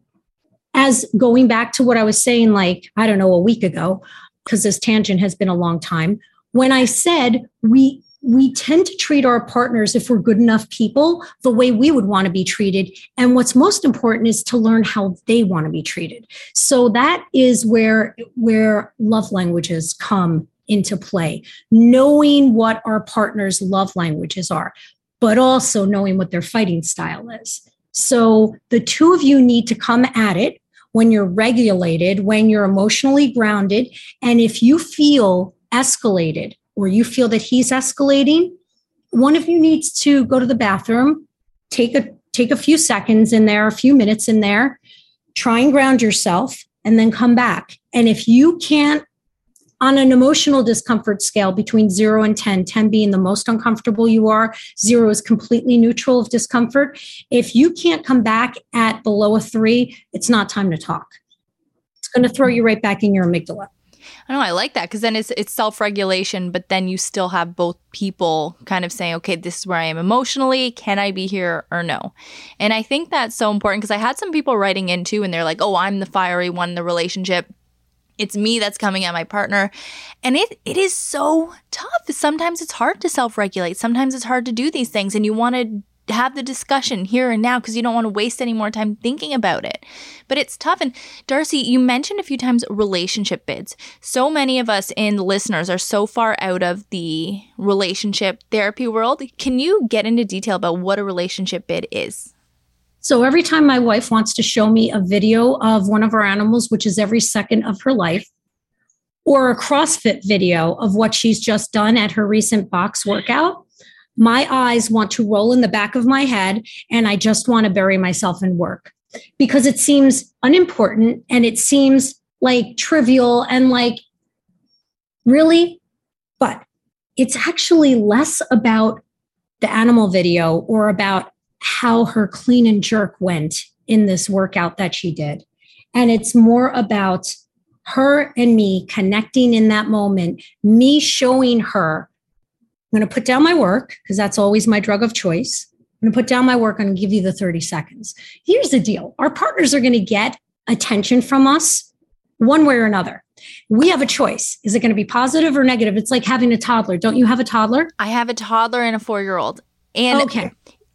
as going back to what I was saying, like, I don't know, a week ago, because this tangent has been a long time, when I said we we tend to treat our partners, if we're good enough people, the way we would want to be treated. And what's most important is to learn how they want to be treated. So that is where, where love languages come into play, knowing what our partner's love languages are, but also knowing what their fighting style is. So the two of you need to come at it when you're regulated, when you're emotionally grounded. And if you feel escalated, or you feel that he's escalating, one of you needs to go to the bathroom, take a take a few seconds in there, a few minutes in there, try and ground yourself and then come back. And if you can't on an emotional discomfort scale between 0 and 10, 10 being the most uncomfortable you are, 0 is completely neutral of discomfort. If you can't come back at below a 3, it's not time to talk. It's going to throw you right back in your amygdala. I know I like that because then it's it's self regulation, but then you still have both people kind of saying, okay, this is where I am emotionally. Can I be here or no? And I think that's so important because I had some people writing in too, and they're like, oh, I'm the fiery one in the relationship. It's me that's coming at my partner. And it it is so tough. Sometimes it's hard to self-regulate. Sometimes it's hard to do these things and you want to have the discussion here and now because you don't want to waste any more time thinking about it. But it's tough. And Darcy, you mentioned a few times relationship bids. So many of us in listeners are so far out of the relationship therapy world. Can you get into detail about what a relationship bid is? So every time my wife wants to show me a video of one of our animals, which is every second of her life, or a CrossFit video of what she's just done at her recent box workout, my eyes want to roll in the back of my head and I just want to bury myself in work. Because it seems unimportant and it seems like trivial and like really, but it's actually less about the animal video or about how her clean and jerk went in this workout that she did. And it's more about her and me connecting in that moment, me showing her I'm going to put down my work because that's always my drug of choice. I'm going to put down my work and give you the 30 seconds. Here's the deal our partners are going to get attention from us one way or another. We have a choice. Is it going to be positive or negative? It's like having a toddler. Don't you have a toddler? I have a toddler and a four year old. And okay.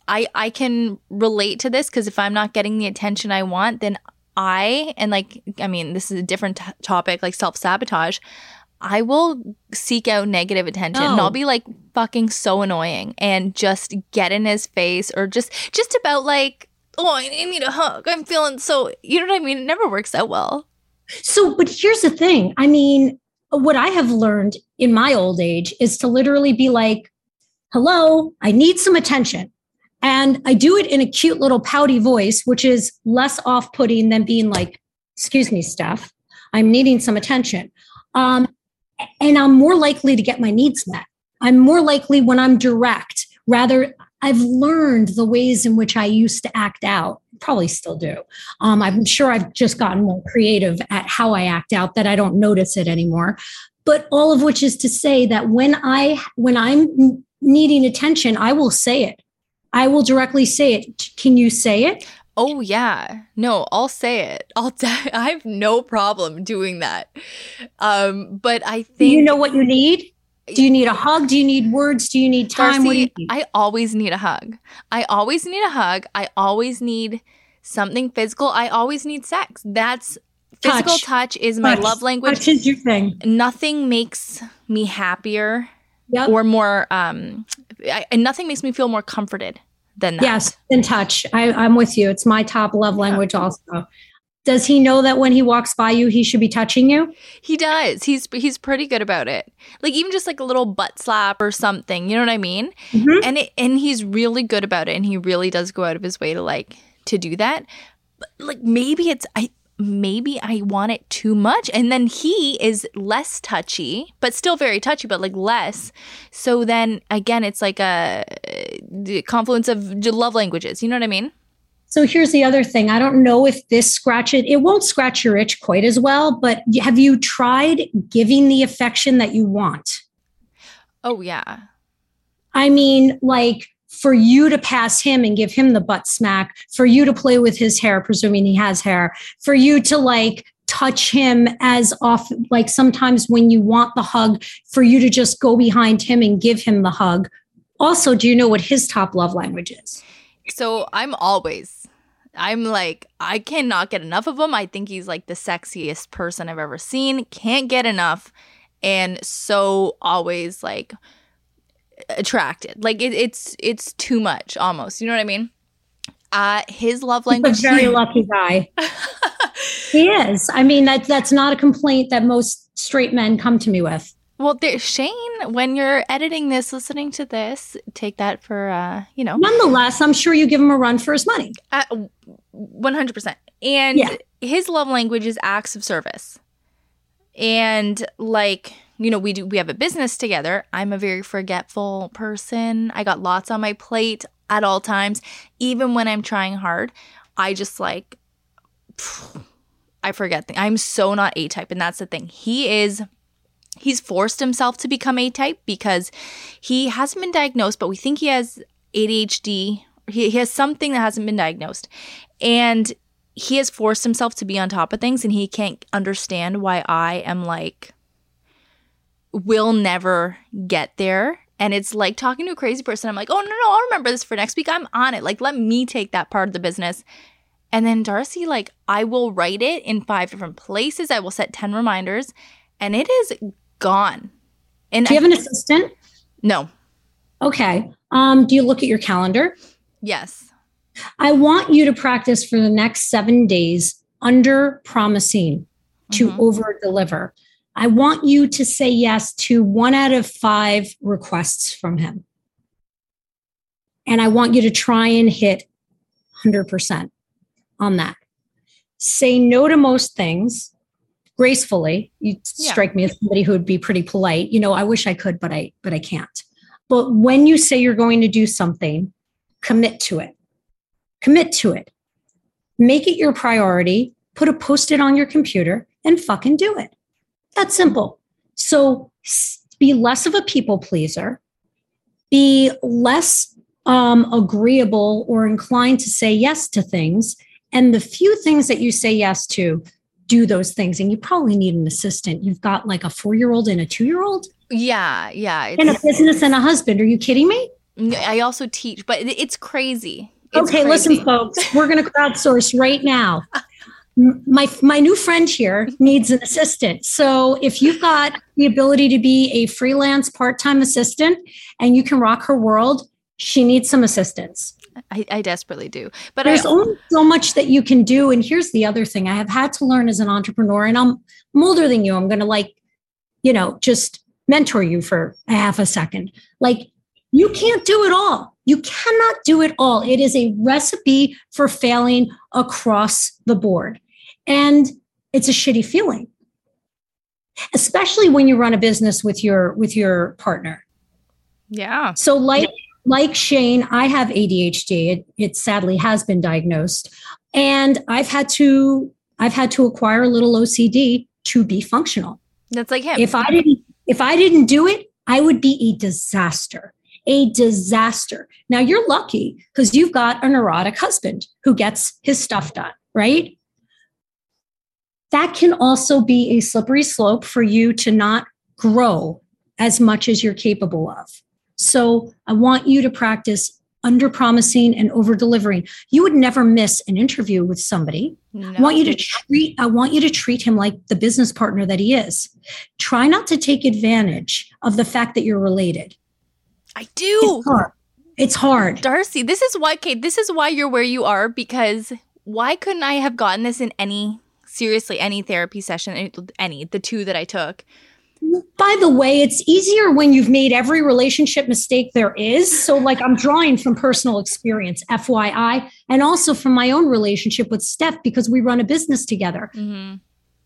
I, I can relate to this because if I'm not getting the attention I want, then I, and like, I mean, this is a different t- topic, like self sabotage. I will seek out negative attention. And I'll be like fucking so annoying and just get in his face or just just about like oh I need a hug. I'm feeling so you know what I mean? It never works out well. So but here's the thing. I mean what I have learned in my old age is to literally be like hello I need some attention and I do it in a cute little pouty voice which is less off-putting than being like excuse me Steph I'm needing some attention. Um, and I'm more likely to get my needs met. I'm more likely when I'm direct, rather, I've learned the ways in which I used to act out, probably still do. Um, I'm sure I've just gotten more creative at how I act out that I don't notice it anymore. But all of which is to say that when I when I'm needing attention, I will say it. I will directly say it. Can you say it? Oh yeah. No, I'll say it. I'll I have no problem doing that. Um but I think Do you know what you need? Do you need a hug? Do you need words? Do you need time? Darcy, what do you need? I always need a hug. I always need a hug. I always need something physical. I always need sex. That's physical touch, touch is my touch. love language. Touch is your thing. Nothing makes me happier yep. or more um I, nothing makes me feel more comforted than that. Yes, in touch. I, I'm with you. It's my top love language yeah. also. Does he know that when he walks by you, he should be touching you? He does. He's he's pretty good about it. Like even just like a little butt slap or something. You know what I mean? Mm-hmm. And it, and he's really good about it. And he really does go out of his way to like to do that. But like maybe it's I maybe I want it too much. And then he is less touchy, but still very touchy, but like less. So then again, it's like a confluence of love languages. You know what I mean? So here's the other thing. I don't know if this scratch it, it won't scratch your itch quite as well, but have you tried giving the affection that you want? Oh, yeah. I mean, like for you to pass him and give him the butt smack, for you to play with his hair, presuming he has hair, for you to like touch him as often, like sometimes when you want the hug, for you to just go behind him and give him the hug. Also, do you know what his top love language is? So I'm always, I'm like, I cannot get enough of him. I think he's like the sexiest person I've ever seen. Can't get enough. And so always like attracted. Like it, it's it's too much almost. You know what I mean? Uh his love language. He's a very lucky guy. he is. I mean, that that's not a complaint that most straight men come to me with. Well, there, Shane, when you're editing this, listening to this, take that for uh, you know. Nonetheless, I'm sure you give him a run for his money. One hundred percent. And Yeah. his love language is acts of service. And like you know, we do we have a business together. I'm a very forgetful person. I got lots on my plate at all times, even when I'm trying hard. I just like I forget things. I'm so not A type, and that's the thing. He is he's forced himself to become A type because he hasn't been diagnosed, but we think he has ADHD. He, he has something that hasn't been diagnosed. And he has forced himself to be on top of things and he can't understand why I am like will never get there. And it's like talking to a crazy person. I'm like, oh no, no, I'll remember this for next week. I'm on it. Like, let me take that part of the business. And then Darcy, like, I will write it in five different places. I will set 10 reminders and it is gone. And Do you I- have an assistant? no, Okay. Um, do you look at your calendar? yes. I want you to practice for the next seven days under promising to Mhm. over deliver. I want you to say yes to one out of five requests from him. And I want you to try and hit 100% on that. Say no to most things gracefully. You Yeah. strike me as somebody who would be pretty polite. You know, I wish I could, but I but I can't. But when you say you're going to do something, commit to it. Commit to it. Make it your priority. Put a post it on your computer and fucking do it. That's simple. So be less of a people pleaser, be less um, agreeable or inclined to say yes to things. And the few things that you say yes to, do those things. And you probably need an assistant. You've got like a four year old and a two year old Yeah, yeah. and a business and a husband. Are you kidding me? I also teach, but it's crazy. It's okay, crazy. listen, folks, we're going to crowdsource right now. My my new friend here needs an assistant. So if you've got the ability to be a freelance part time assistant and you can rock her world, she needs some assistance. I, I desperately do. But There's I, only so much that you can do. And here's the other thing: I have had to learn as an entrepreneur, and I'm, I'm older than you. I'm going to like, you know, just mentor you for a half a second. Like you can't do it all. You cannot do it all. It is a recipe for failing across the board. And it's a shitty feeling. Especially when you run a business with your with your partner. yeah. So like like Shane, I have ADHD. It, it sadly has been diagnosed. And I've had to I've had to acquire a little OCD to be functional. That's like him. If I didn't if I didn't do it, I would be a disaster. A disaster. Now you're lucky because you've got a neurotic husband who gets his stuff done, right? That can also be a slippery slope for you to not grow as much as you're capable of. So I want you to practice under promising and over delivering. You would never miss an interview with somebody no. I want you to treat I want you to treat him like the business partner that he is. Try not to take advantage of the fact that you're related. I do. It's hard. It's hard. Darcy, this is why, Kate, this is why you're where you are because why couldn't I have gotten this in any, seriously, any therapy session, any, the two that I took? By the way, it's easier when you've made every relationship mistake there is. So, like, I'm drawing from personal experience, FYI, and also from my own relationship with Steph because we run a business together. Mm-hmm.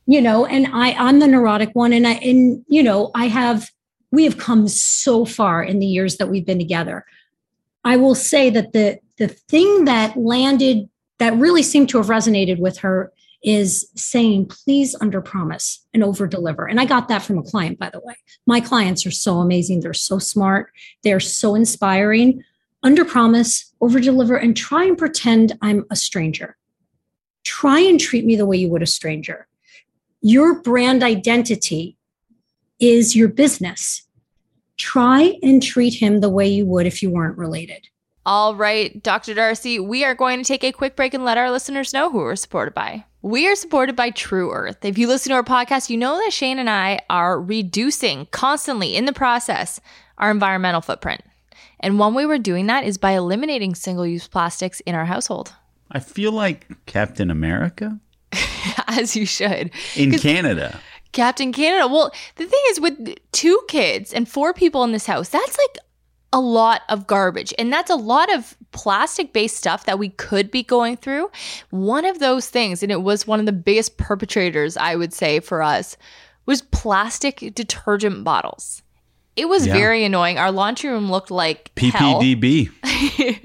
you know and i i'm the neurotic one and i and you know i have we have come so far in the years that we've been together i will say that the the thing that landed that really seemed to have resonated with her is saying please under promise and over deliver. And i got that from a client by the way. My clients are so amazing. They're so smart. They're so inspiring. Under promise over deliver and try and pretend i'm a stranger. Try and treat me the way you would a stranger. Your brand identity is your business. Try and treat him the way you would if you weren't related. All right, Dr. Darcy, we are going to take a quick break and let our listeners know who we're supported by. We are supported by True Earth. If you listen to our podcast, you know that Shane and I are reducing constantly in the process our environmental footprint. And one way we're doing that is by eliminating single use plastics in our household. I feel like Captain America As you should. in Canada. Captain Canada. Well, the thing is, with two kids and four people in this house, that's like a lot of garbage. And that's a lot of plastic based stuff that we could be going through. One of those things, and it was one of the biggest perpetrators, I would say, for us, was plastic detergent bottles. It was Yeah. very annoying. Our laundry room looked like. PPDB.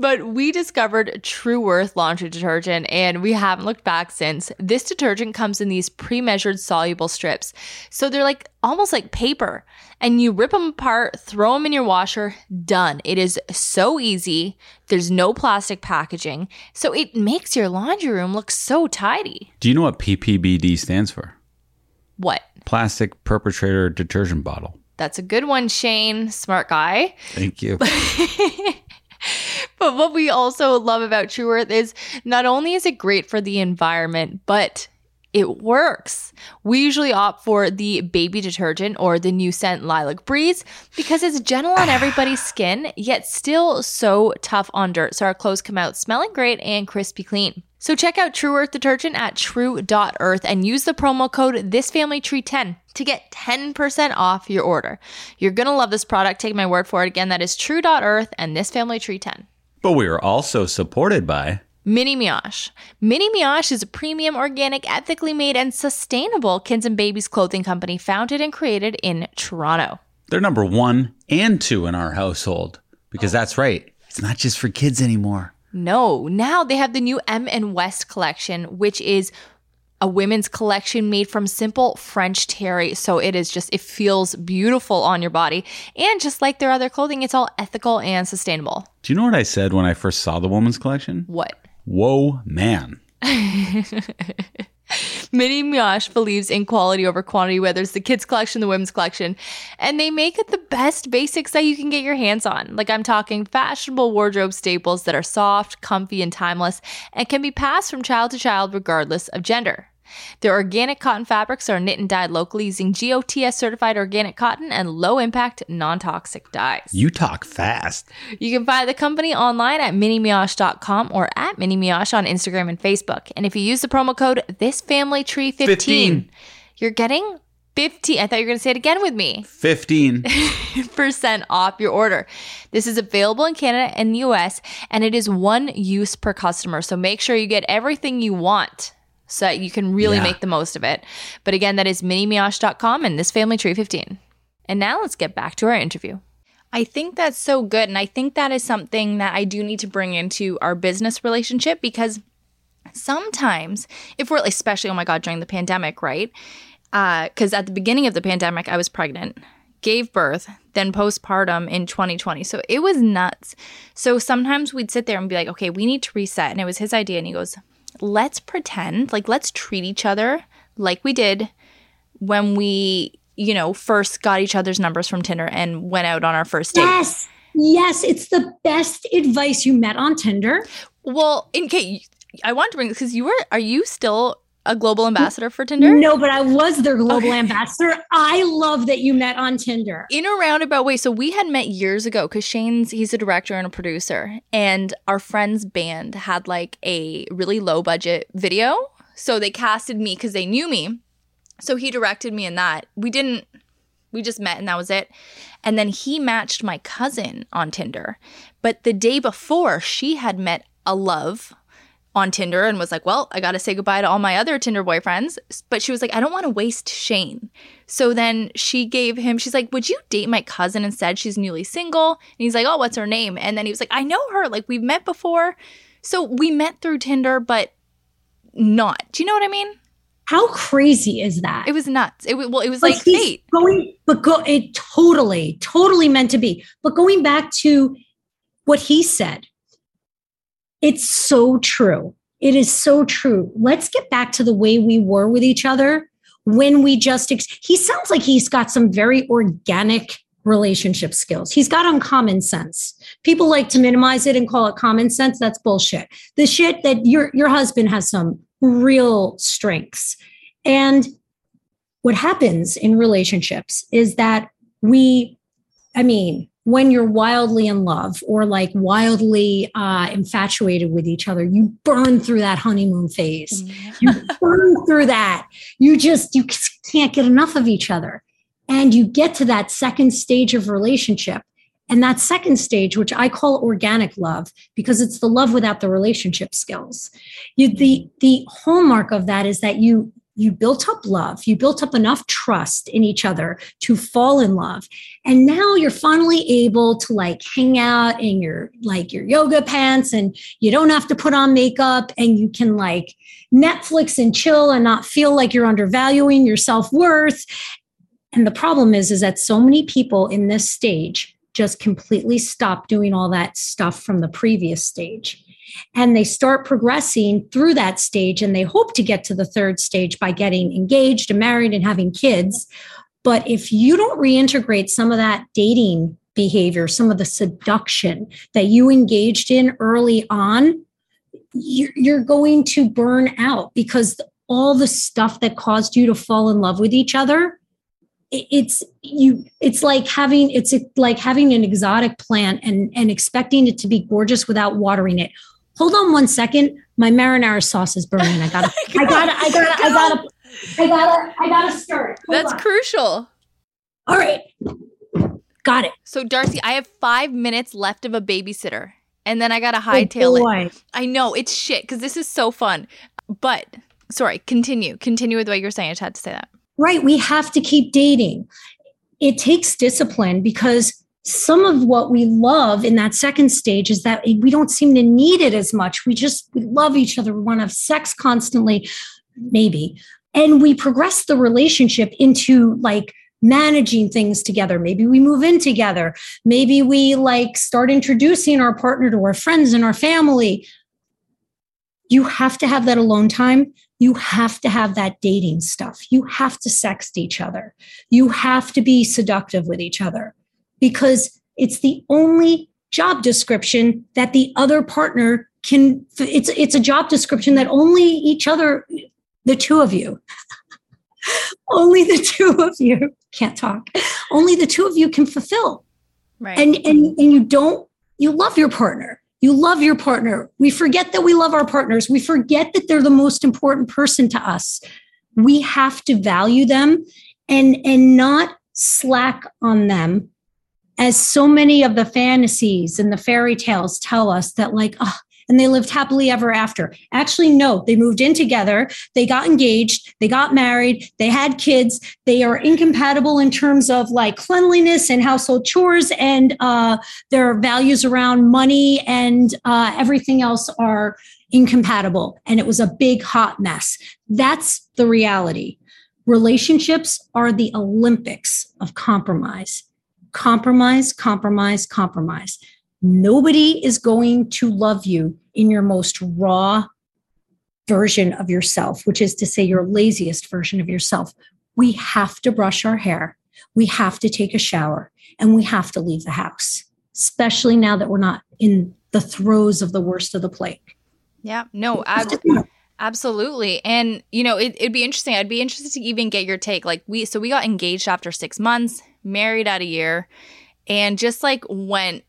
But we discovered True Earth laundry detergent and we haven't looked back since. This detergent comes in these pre measured soluble strips. So they're like almost like paper. And you rip them apart, throw them in your washer, done. It is so easy. There's no plastic packaging. So it makes your laundry room look so tidy. Do you know what PPBD stands for? What? Plastic Perpetrator Detergent Bottle. That's a good one, Shane. Smart guy. Thank you. But what we also love about True Earth is not only is it great for the environment, but it works. We usually opt for the baby detergent or the new scent Lilac Breeze because it's gentle on everybody's skin, yet still so tough on dirt. So our clothes come out smelling great and crispy clean. So check out True Earth detergent at true.earth and use the promo code thisfamilytree10 to get 10% off your order. You're going to love this product. Take my word for it. Again, that is true.earth and thisfamilytree10. But we are also supported by Mini Mioche. Mini Mioche is a premium, organic, ethically made, and sustainable kids and babies clothing company founded and created in Toronto. they're number one and two in our household. Because that's right. It's not just for kids anymore. No, now they have the new M and West collection, which is a women's collection made from simple French terry. So it is just, it feels beautiful on your body. And just like their other clothing, it's all ethical and sustainable. Do you know what I said when I first saw the women's collection? What? Whoa, man. Mini Mioche believes in quality over quantity, whether it's the kids collection, the women's collection, and they make it the best basics that you can get your hands on. Like I'm talking fashionable wardrobe staples that are soft, comfy, and timeless, and can be passed from child to child regardless of gender. Their organic cotton fabrics are knit and dyed locally using GOTS certified organic cotton and low impact, non toxic dyes. You talk fast. You can find the company online at minimioche.com or at minimioche on Instagram and Facebook. And if you use the promo code thisfamilytree15, 15. you're getting 15. I thought you were going to say it again with me. 15. Percent off your order. This is available in Canada and the US, and it is one use per customer. So make sure you get everything you want so that you can really Yeah. make the most of it. But again, that is minimioche.com and this family tree 15. And now let's get back to our interview. I think that's so good. And I think that is something that I do need to bring into our business relationship because sometimes, if we're, especially, oh my God, during the pandemic, right? Uh, because at the beginning of the pandemic, I was pregnant, gave birth, then postpartum in 2020. So it was nuts. So sometimes we'd sit there and be like, okay, we need to reset. And it was his idea. And he goes, let's pretend, like, let's treat each other like we did when we, you know, first got each other's numbers from Tinder and went out on our first date. Yes. Yes. It's the best advice you met on Tinder. Well, in case I want to bring this because you were, are you still a global ambassador for Tinder? No, but I was their global Okay. ambassador. I love that you met on Tinder. In a roundabout way. So we had met years ago because Shane's, he's a director and a producer. And our friend's band had like a really low budget video. So they casted me because they knew me. So he directed me in that. We didn't, we just met and that was it. And then he matched my cousin on Tinder. But the day before, she had met a love on Tinder and was like, Well, I got to say goodbye to all my other Tinder boyfriends. But she was like, I don't want to waste Shane. So then she gave him, she's like, Would you date my cousin instead? She's newly single. And he's like, Oh, what's her name? And then he was like, I know her. Like, we've met before. So we met through Tinder, but not. Do you know what I mean? How crazy is that? It was nuts. It well, it was But like fate. Going, but go it totally, totally meant to be. But going back to what he said, it's so true. It is so true. Let's get back to the way we were with each other when we just, ex- he sounds like he's got some very organic relationship skills. He's got uncommon sense. People like to minimize it and call it common sense. That's bullshit. The shit that your your husband has some real strengths. And what happens in relationships is that we I mean, when you're wildly in love or like wildly uh, infatuated with each other, you burn through that honeymoon phase. you burn through that. You just you can't get enough of each other, and you get to that second stage of relationship. And that second stage, which I call organic love, because it's the love without the relationship skills. You, the the hallmark of that is that you you built up love you built up enough trust in each other to fall in love. And now you're finally able to like hang out in your like your yoga pants and you don't have to put on makeup and you can like netflix and chill and not feel like you're undervaluing your self-worth. And the problem is is that so many people in this stage just completely stop doing all that stuff from the previous stage and they start progressing through that stage and they hope to get to the third stage by getting engaged and married and having kids. But if you don't reintegrate some of that dating behavior some of the seduction that you engaged in early on you're going to burn out because all the stuff that caused you to fall in love with each other it's you it's like having it's like having an exotic plant and and expecting it to be gorgeous without watering it hold on one second. My marinara sauce is burning. I gotta, I gotta, I gotta, I gotta, I gotta, I gotta stir it. That's crucial. All right. Got it. So Darcy, I have five minutes left of a babysitter. And then I gotta oh, hightail oh it. I know it's shit because this is so fun. But sorry, continue. Continue with what you're saying. I just had to say that. Right. We have to keep dating. It takes discipline because some of what we love in that second stage is that we don't seem to need it as much. We just we love each other. We want to have sex constantly, maybe. And we progress the relationship into like managing things together. Maybe we move in together. Maybe we like start introducing our partner to our friends and our family. You have to have that alone time. You have to have that dating stuff. You have to sext each other. You have to be seductive with each other because it's the only job description that the other partner can it's it's a job description that only each other the two of you only the two of you can't talk only the two of you can fulfill. Right. And and and you don't you love your partner. You love your partner. We forget that we love our partners. We forget that they're the most important person to us. We have to value them and and not slack on them as so many of the fantasies and the fairy tales tell us that like oh, and they lived happily ever after. Actually, no, they moved in together, they got engaged, they got married, they had kids. They are incompatible in terms of like cleanliness and household chores, and uh, their values around money and uh, everything else are incompatible. And it was a big hot mess. That's the reality. Relationships are the Olympics of compromise compromise, compromise, compromise. Nobody is going to love you in your most raw version of yourself, which is to say, your laziest version of yourself. We have to brush our hair, we have to take a shower, and we have to leave the house, especially now that we're not in the throes of the worst of the plague. Yeah, no, Absolutely. And, you know, it, would be interesting. I'd be interested to even get your take. Like, we, so we got engaged after six months married at a year, and just like went,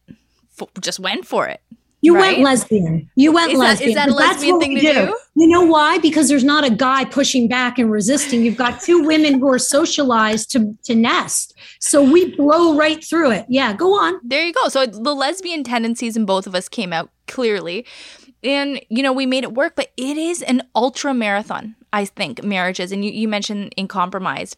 just went for it. You right? went lesbian. You went is lesbian. That, is that a lesbian thing to do. do? You know why? Because there's not a guy pushing back and resisting. You've got two women who are socialized to, to nest. So we blow right through it. Yeah, go on. There you go. So the lesbian tendencies in both of us came out clearly. And, you know, we made it work, but it is an ultra marathon, I think, marriages. And you, you mentioned in compromise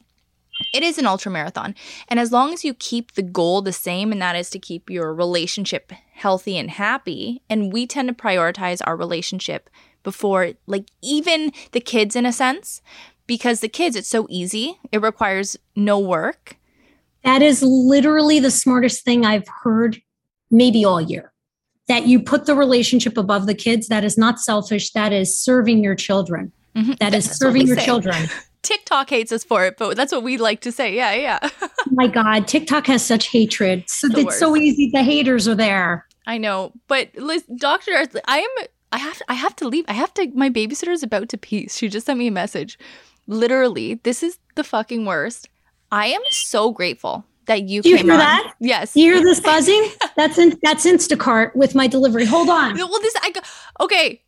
it is an ultra marathon. And as long as you keep the goal the same, and that is to keep your relationship healthy and happy, and we tend to prioritize our relationship before, like, even the kids in a sense, because the kids, it's so easy, it requires no work. That is literally the smartest thing I've heard maybe all year. That you put the relationship above the kids, that is not selfish, that is serving your children. Mm-hmm. That is serving your say. children. TikTok hates us for it, but that's what we like to say. Yeah, yeah. Oh my God, TikTok has such hatred. So it's so easy. The haters are there. I know, but Liz, Doctor, I am. I have. I have to leave. I have to. My babysitter is about to pee. She just sent me a message. Literally, this is the fucking worst. I am so grateful that you Do you came hear on. that? Yes. You hear this buzzing? That's in, that's Instacart with my delivery. Hold on. Well, this I go. Okay,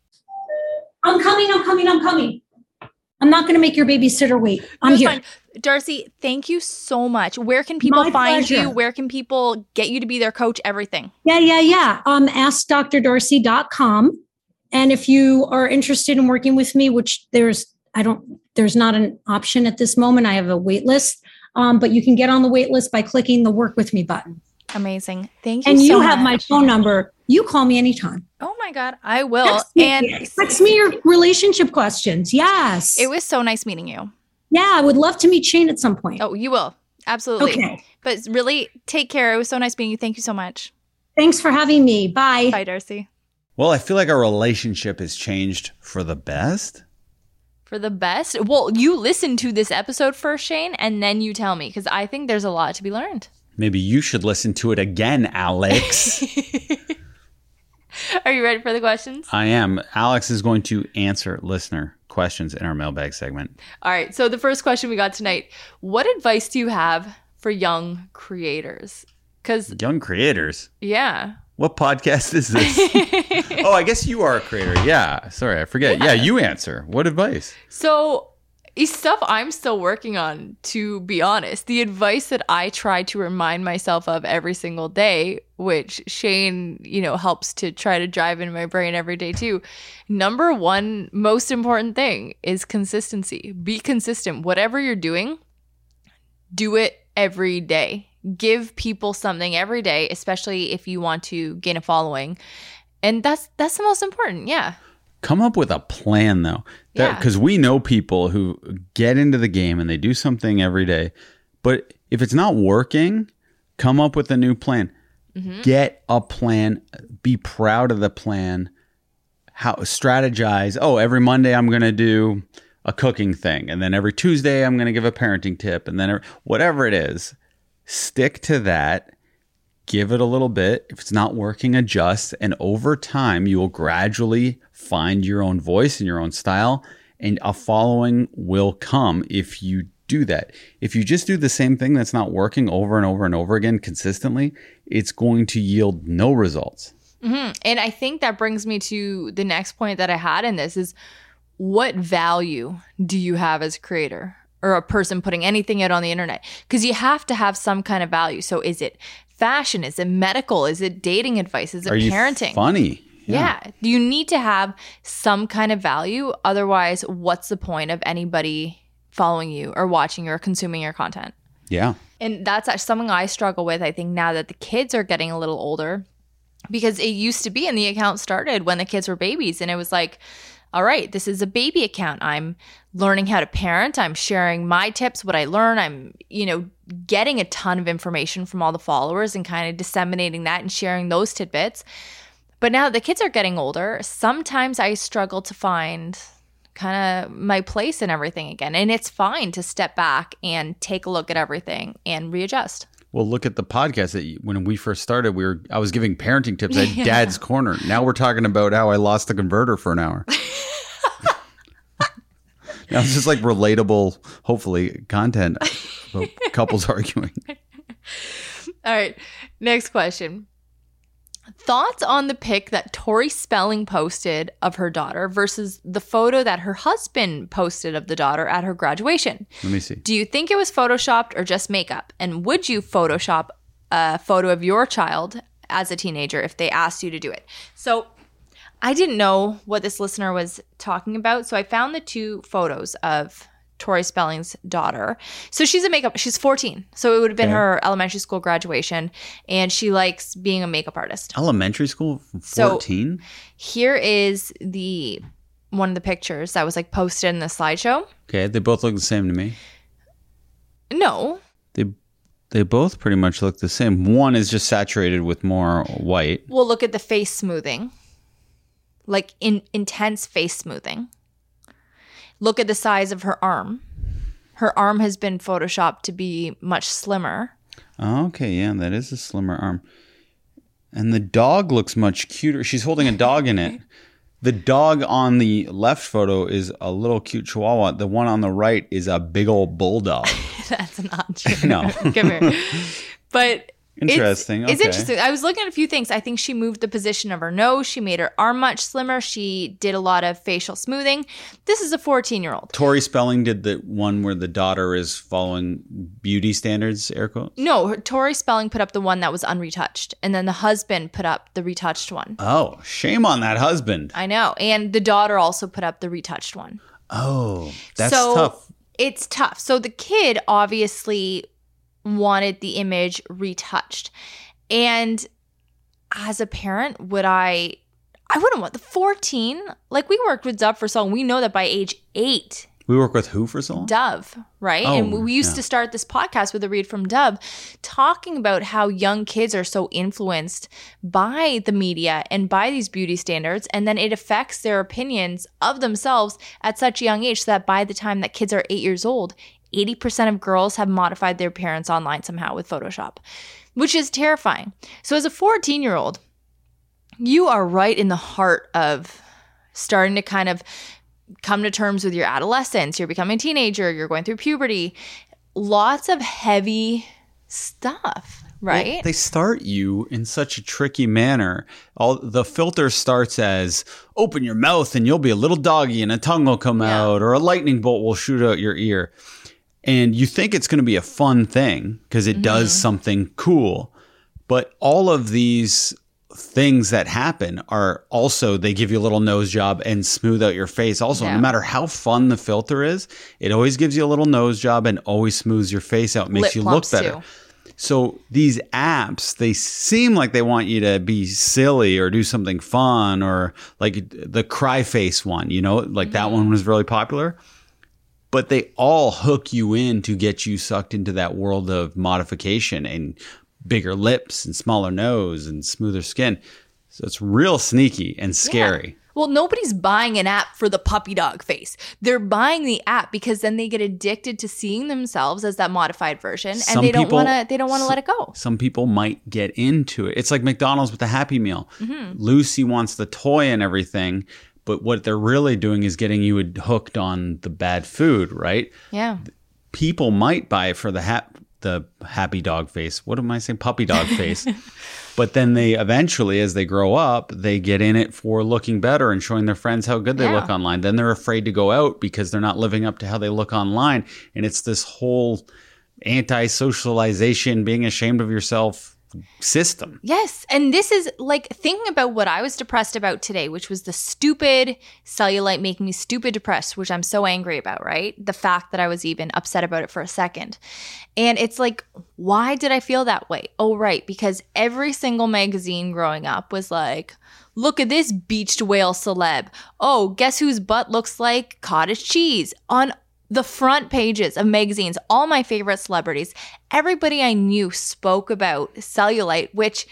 I'm coming. I'm coming. I'm coming. I'm not going to make your babysitter wait. I'm No, here. fine. Darcy, thank you so much. Where can people My find you? Where can people get you to be their coach? Everything. Yeah, yeah, yeah. Um, askdrdarcy.com. And if you are interested in working with me, which there's, I don't, there's not an option at this moment. I have a wait list. Um, but you can get on the wait list by clicking the work with me button. Amazing. Thank you. And you so have my phone number. You call me anytime. Oh my god, I will. Text me, And text me your relationship questions. Yes. it was so nice meeting you. yeah, I would love to meet Shane at some point. Oh, you will absolutely. okay. But really, take care. It was so nice meeting you. Thank you so much. Thanks for having me. Bye. Bye, Darcy. Well, I feel like our relationship has changed for the best. For the best. Well, you listen to this episode first, Shane, and then you tell me because I think there's a lot to be learned. Maybe you should listen to it again, Alex. Are you ready for the questions? I am. Alex is going to answer listener questions in our mailbag segment. All right. So the first question we got tonight: What advice do you have for young creators? Because Young creators. yeah, What podcast is this? oh, I guess you are a creator. Yeah. Sorry, I forget. Yeah, you answer. What advice? So, it's stuff I'm still working on, to be honest. The advice that I try to remind myself of every single day, which Shane, you know, helps to try to drive in my brain every day too. Number one, most important thing is consistency. Be consistent. Whatever you're doing, do it every day. Give people something every day, especially if you want to gain a following. And that's that's the most important. Yeah. Come up with a plan though. Yeah. Because we know people who get into the game and they do something every day. But if it's not working, come up with a new plan. Mm-hmm. Get a plan. Be proud of the plan. How strategize. Oh, every Monday I'm going to do a cooking thing. And then every Tuesday I'm going to give a parenting tip. And then whatever it is, stick to that give it a little bit. If it's not working, adjust. And over time, you will gradually find your own voice and your own style, and a following will come if you do that. If you just do the same thing that's not working over and over and over again consistently, it's going to yield no results. hmm And I think that brings me to the next point that I had in this is what value do you have as a creator or a person putting anything out on the internet? Because you have to have some kind of value. So is it fashion? Is it medical? Is it dating advice? Is it Are you parenting? funny? Yeah. You need to have some kind of value. Otherwise, what's the point of anybody following you or watching or consuming your content? Yeah. And that's something I struggle with, I think, now that the kids are getting a little older. Because it used to be, and the account started when the kids were babies. And it was like, all right, this is a baby account. I'm learning how to parent. I'm sharing my tips, what I learn. I'm, you know, getting a ton of information from all the followers and kind of disseminating that and sharing those tidbits. But now that the kids are getting older, sometimes I struggle to find kind of my place in everything again. And it's fine to step back and take a look at everything and readjust. Well, look at the podcast that you, when we first started, we were I was giving parenting tips at Dad's Corner. Now we're talking about how I lost the converter for an hour. now it's just like relatable, hopefully, content couples arguing. All right, next question. Thoughts on the pic that Tori Spelling posted of her daughter versus the photo that her husband posted of the daughter at her graduation? Let me see. Do you think it was photoshopped or just makeup? And would you photoshop a photo of your child as a teenager if they asked you to do it? So I didn't know what this listener was talking about. So I found the two photos of Tori Spelling's daughter. So she's a makeup, she's 14. So it would have been Okay. her elementary school graduation. And she likes being a makeup artist. Elementary school, So- fourteen. Here is the one of the pictures that was like posted in the slideshow. okay, they both look the same to me. No, They they both pretty much look the same. One is just saturated with more white. We'll look at the face smoothing, like in intense face smoothing. Look at the size of her arm. Her arm has been photoshopped to be much slimmer. Oh, okay, yeah, that is a slimmer arm. And the dog looks much cuter. She's holding a dog in it. The dog on the left photo is a little cute chihuahua. The one on the right is a big old bulldog. That's not true. No. Come here. But Interesting. It's, it's interesting. I was looking at a few things. I think she moved the position of her nose. She made her arm much slimmer. She did a lot of facial smoothing. This is a 14 year old. Tori Spelling did the one where the daughter is following beauty standards, air quotes. No, Tori Spelling put up the one that was unretouched, and then the husband put up the retouched one. Oh, shame on that husband. I know, and the daughter also put up the retouched one. Oh, that's so tough. It's tough. So the kid obviously wanted the image retouched. And as a parent, would I I wouldn't want the 14. Like we worked with Dove for so long. We know that by age eight, We work with who for so long? Dove, right? Oh, and we used yeah. to start this podcast with a read from Dove, talking about how young kids are so influenced by the media and by these beauty standards, and then it affects their opinions of themselves at such a young age so that by the time that kids are eight years old, 80% of girls have modified their appearance online somehow with Photoshop, which is terrifying. So as a 14 year old, you are right in the heart of starting to kind of come to terms with your adolescence. You're becoming a teenager, you're going through puberty. Lots of heavy stuff, right? Well, they start you in such a tricky manner. All the filter starts as open your mouth and you'll be a little doggy and a tongue will come Yeah. out or a lightning bolt will shoot out your ear. And you think it's going to be a fun thing because it does Mm-hmm. something cool. But all of these things that happen are also they give you a little nose job and smooth out your face also Yeah. no matter how fun the filter is it always gives you a little nose job and always smooths your face out makes Lip you look better too. so these apps, they seem like they want you to be silly or do something fun or like the cry face one, you know, like that one was really popular. But they all hook you in to get you sucked into that world of modification and bigger lips and smaller nose and smoother skin. So it's real sneaky and scary. Well, nobody's buying an app for the puppy dog face. They're buying the app because then they get addicted to seeing themselves as that modified version and Some they don't want to they don't want to let it go. Some people might get into it. It's like McDonald's with the Happy Meal. Mm-hmm. Lucy wants the toy and everything, but what they're really doing is getting you hooked on the bad food, right? Yeah. People might buy it for the hap- the happy dog face. What am I saying? Puppy dog face. but then they eventually, as they grow up, they get in it for looking better and showing their friends how good they Yeah. look online. Then they're afraid to go out because they're not living up to how they look online. And it's this whole anti socialization, being ashamed of yourself system. Yes. And this is like thinking about what I was depressed about today, which was the stupid cellulite making me stupid depressed, which I'm so angry about, right? The fact that I was even upset about it for a second. And it's like, why did I feel that way? Oh, right. Because every single magazine growing up was like, look at this beached whale celeb. Oh, guess whose butt looks like cottage cheese on the front pages of magazines, all my favorite celebrities, everybody I knew spoke about cellulite, which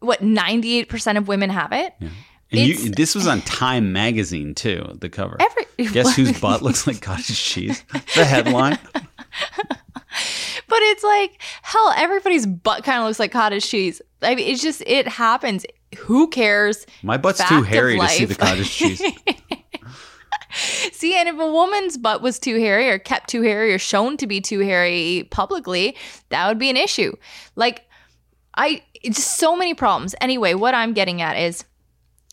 what 98% of women have it. And you, this was on Time magazine too, the cover. Every Guess whose butt looks like cottage cheese? The headline. But it's like, hell, everybody's butt kind of looks like cottage cheese. I mean, it's just it happens. Who cares? My butt's Fact too hairy to see the cottage cheese. See, and if a woman's butt was too hairy or kept too hairy or shown to be too hairy publicly, that would be an issue. Like, I, it's just so many problems. Anyway, what I'm getting at is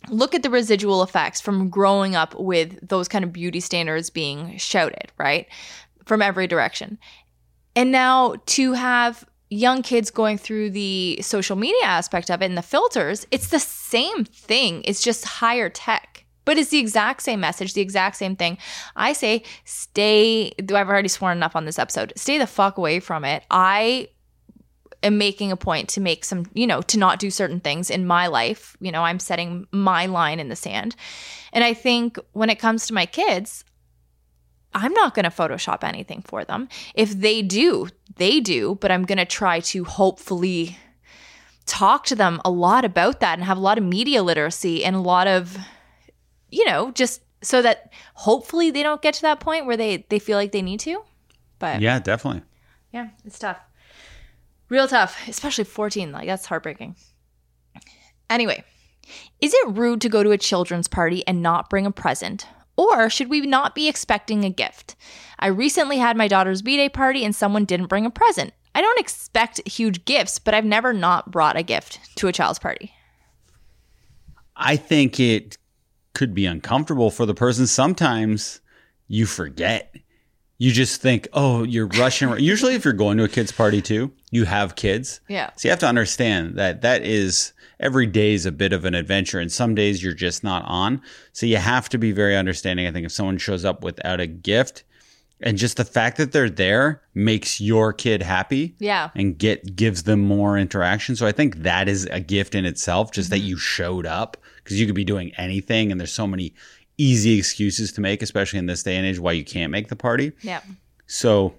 look at the residual effects from growing up with those kind of beauty standards being shouted, right? From every direction. And now to have young kids going through the social media aspect of it and the filters, it's the same thing. It's just higher tech. But it's the exact same message, the exact same thing. I say, stay. I've already sworn enough on this episode. Stay the fuck away from it. I am making a point to make some, you know, to not do certain things in my life. You know, I'm setting my line in the sand. And I think when it comes to my kids, I'm not going to Photoshop anything for them. If they do, they do, but I'm going to try to hopefully talk to them a lot about that and have a lot of media literacy and a lot of, you know, just so that hopefully they don't get to that point where they, they feel like they need to. But Yeah, definitely. yeah, it's tough. Real tough, especially 14. Like, that's heartbreaking. Anyway, is it rude to go to a children's party and not bring a present? Or should we not be expecting a gift? I recently had my daughter's B Day party and someone didn't bring a present. I don't expect huge gifts, but I've never not brought a gift to a child's party. I think it could be uncomfortable for the person. Sometimes you forget. You just think, oh, you're rushing. Usually, if you're going to a kid's party too, you have kids. Yeah. So you have to understand that that is every day is a bit of an adventure, and some days you're just not on. So you have to be very understanding. I think if someone shows up without a gift, and just the fact that they're there makes your kid happy Yeah. and get gives them more interaction. So I think that is a gift in itself, just that mm-hmm. you showed up because you could be doing anything, and there's so many easy excuses to make, especially in this day and age, why you can't make the party. Yeah. So,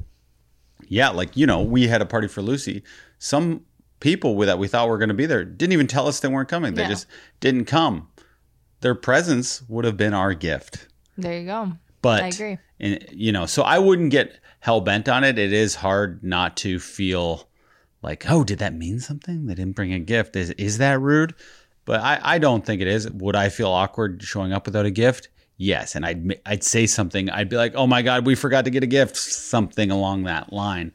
yeah, like you know, we had a party for Lucy. Some people that we thought were going to be there didn't even tell us they weren't coming. They Yeah. just didn't come. Their presence would have been our gift. There you go. But I agree. And, you know, so I wouldn't get hell bent on it. It is hard not to feel like, oh, did that mean something? They didn't bring a gift. Is is that rude? But I, I don't think it is. Would I feel awkward showing up without a gift? Yes, and I'd I'd say something. I'd be like, "Oh my god, we forgot to get a gift," something along that line.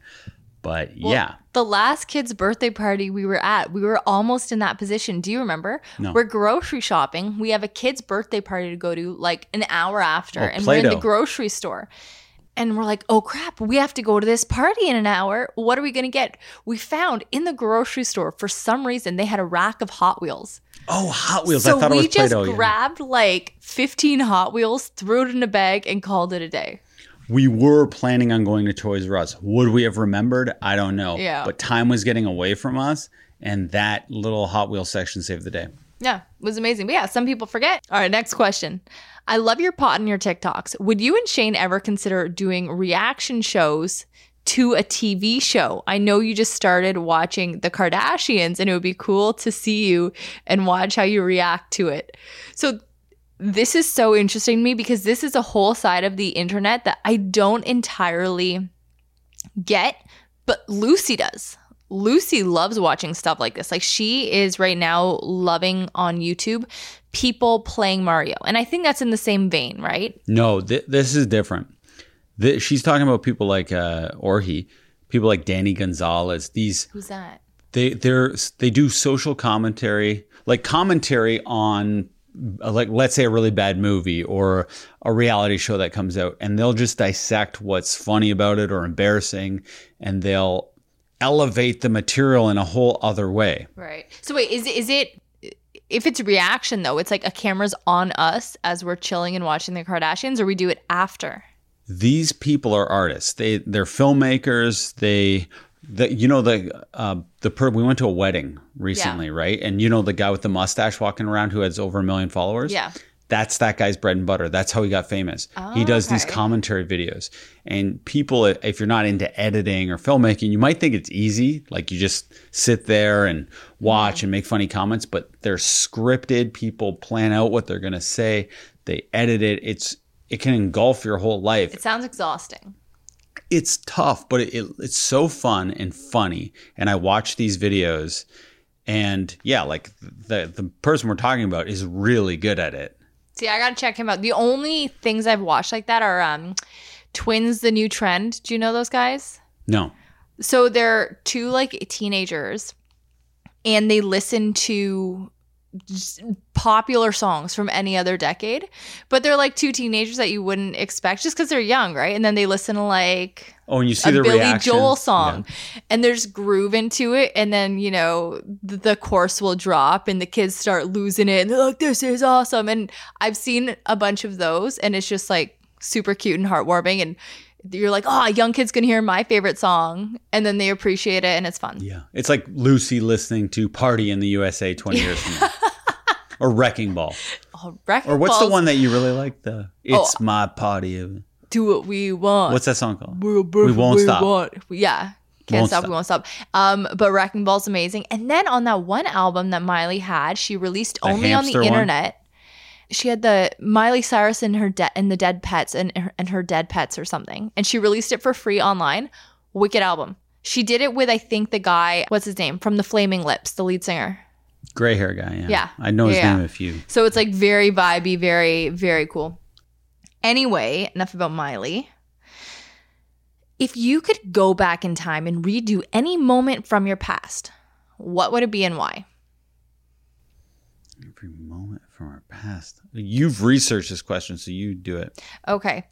But yeah, The last kid's birthday party we were at, we were almost in that position. Do you remember? No. We're grocery shopping. We have a kid's birthday party to go to like an hour after, Oh, and we're in the grocery store. And we're like, oh crap, we have to go to this party in an hour. What are we going to get? We found in the grocery store, for some reason, they had a rack of Hot Wheels. Oh Hot Wheels. so I thought it we was just Play-Doh. yeah. grabbed like 15 Hot Wheels, threw it in a bag, and called it a day. We were planning on going to Toys R Us. Would we have remembered? I don't know. Yeah. But time was getting away from us, and that little Hot Wheels section saved the day. Yeah, it was amazing. But yeah, some people forget. All right, next question. I love your pot and your TikToks. Would you and Shane ever consider doing reaction shows to a TV show? I know you just started watching The Kardashians, and it would be cool to see you and watch how you react to it. So, this is so interesting to me because this is a whole side of the internet that I don't entirely get, but Lucy does. Lucy loves watching stuff like this. Like she is right now loving on YouTube people playing Mario. And I think that's in the same vein, right? No, th- this is different. Th- she's talking about people like uh, or he, people like Danny Gonzalez. These Who's that? they they're they do social commentary, like commentary on uh, like let's say a really bad movie or a reality show that comes out, and they'll just dissect what's funny about it or embarrassing, and they'll elevate the material in a whole other way. Right. So wait, is is it if it's a reaction though, it's like a camera's on us as we're chilling and watching the Kardashians, or we do it after? These people are artists. They they're filmmakers. They the you know the uh, the per, we went to a wedding recently, right? And you know the guy with the mustache walking around who has over a million followers. Yeah. That's that guy's bread and butter. That's how he got famous. he does these commentary videos. And people, if you're not into editing or filmmaking, you might think it's easy. Like you just sit there and watch and make funny comments, but they're scripted. People plan out what they're going to say. They edit it. It's, it can engulf your whole life It sounds exhausting. it's tough, but it, it's so fun and funny. And I watch these videos, and yeah, like the the person we're talking about is really good at it. See, I gotta check him out. The only things I've watched like that are um Twins the New Trend. Do you know those guys? No, So they're two like teenagers and they listen to popular songs from any other decade, but they're like two teenagers that you wouldn't expect just because they're young, right? And then they listen to like oh, and you see a the Billy reaction. Joel song, and there's groove into it, and then you know the, the chorus will drop, and the kids start losing it, and they're like, "This is awesome!" And I've seen a bunch of those, and it's just like super cute and heartwarming, and you're like, "Oh, young kids can hear my favorite song," and then they appreciate it, and it's fun. Yeah, it's like Lucy listening to "Party in the USA" twenty years from now, or "Wrecking Ball," Oh, Wrecking or what's the one that you really like? The "It's Oh. My Party." Do what we want. What's that song called? We'll We won't we stop. want. Yeah. Can't Won't stop, stop. we won't stop. Um, but Wrecking Ball's amazing. And then on that one album that Miley had, she released The only on the one? internet. she had the Miley Cyrus and her dead and the dead pets and her, and her dead pets or something, and she released it for free online. Wicked album. She did it with I think the guy, what's his name from the Flaming Lips, the lead singer. Gray hair guy. Yeah. Yeah. I know his Yeah. name a few. So it's like very vibey, very very cool. Anyway, enough about Miley. If you could go back in time and redo any moment from your past, what would it be and why? Every moment from our past. You've researched this question, so you do it. Okay.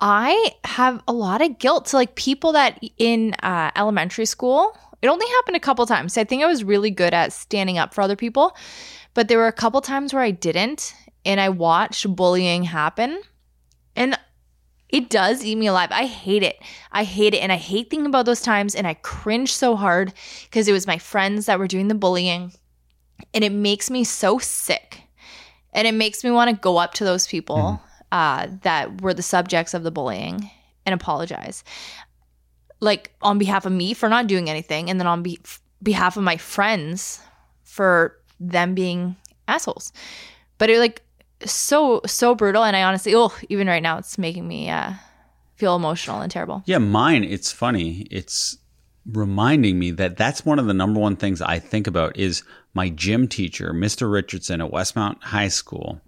I have a lot of guilt to like people that in uh, elementary school. It only happened a couple times. I think I was really good at standing up for other people, but there were a couple times where I didn't, and I watched bullying happen, and it does eat me alive. I hate it. I hate it, and I hate thinking about those times, and I cringe so hard because it was my friends that were doing the bullying, and it makes me so sick, and it makes me want to go up to those people uh, that were the subjects of the bullying and apologize. Like on behalf of me for not doing anything, and then on be- behalf of my friends for them being assholes. But it like so so brutal, and I honestly, oh, even right now, it's making me uh, feel emotional and terrible. Yeah, mine, it's funny. It's reminding me that that's one of the number one things I think about is my gym teacher, Mr. Richardson at Westmount High School.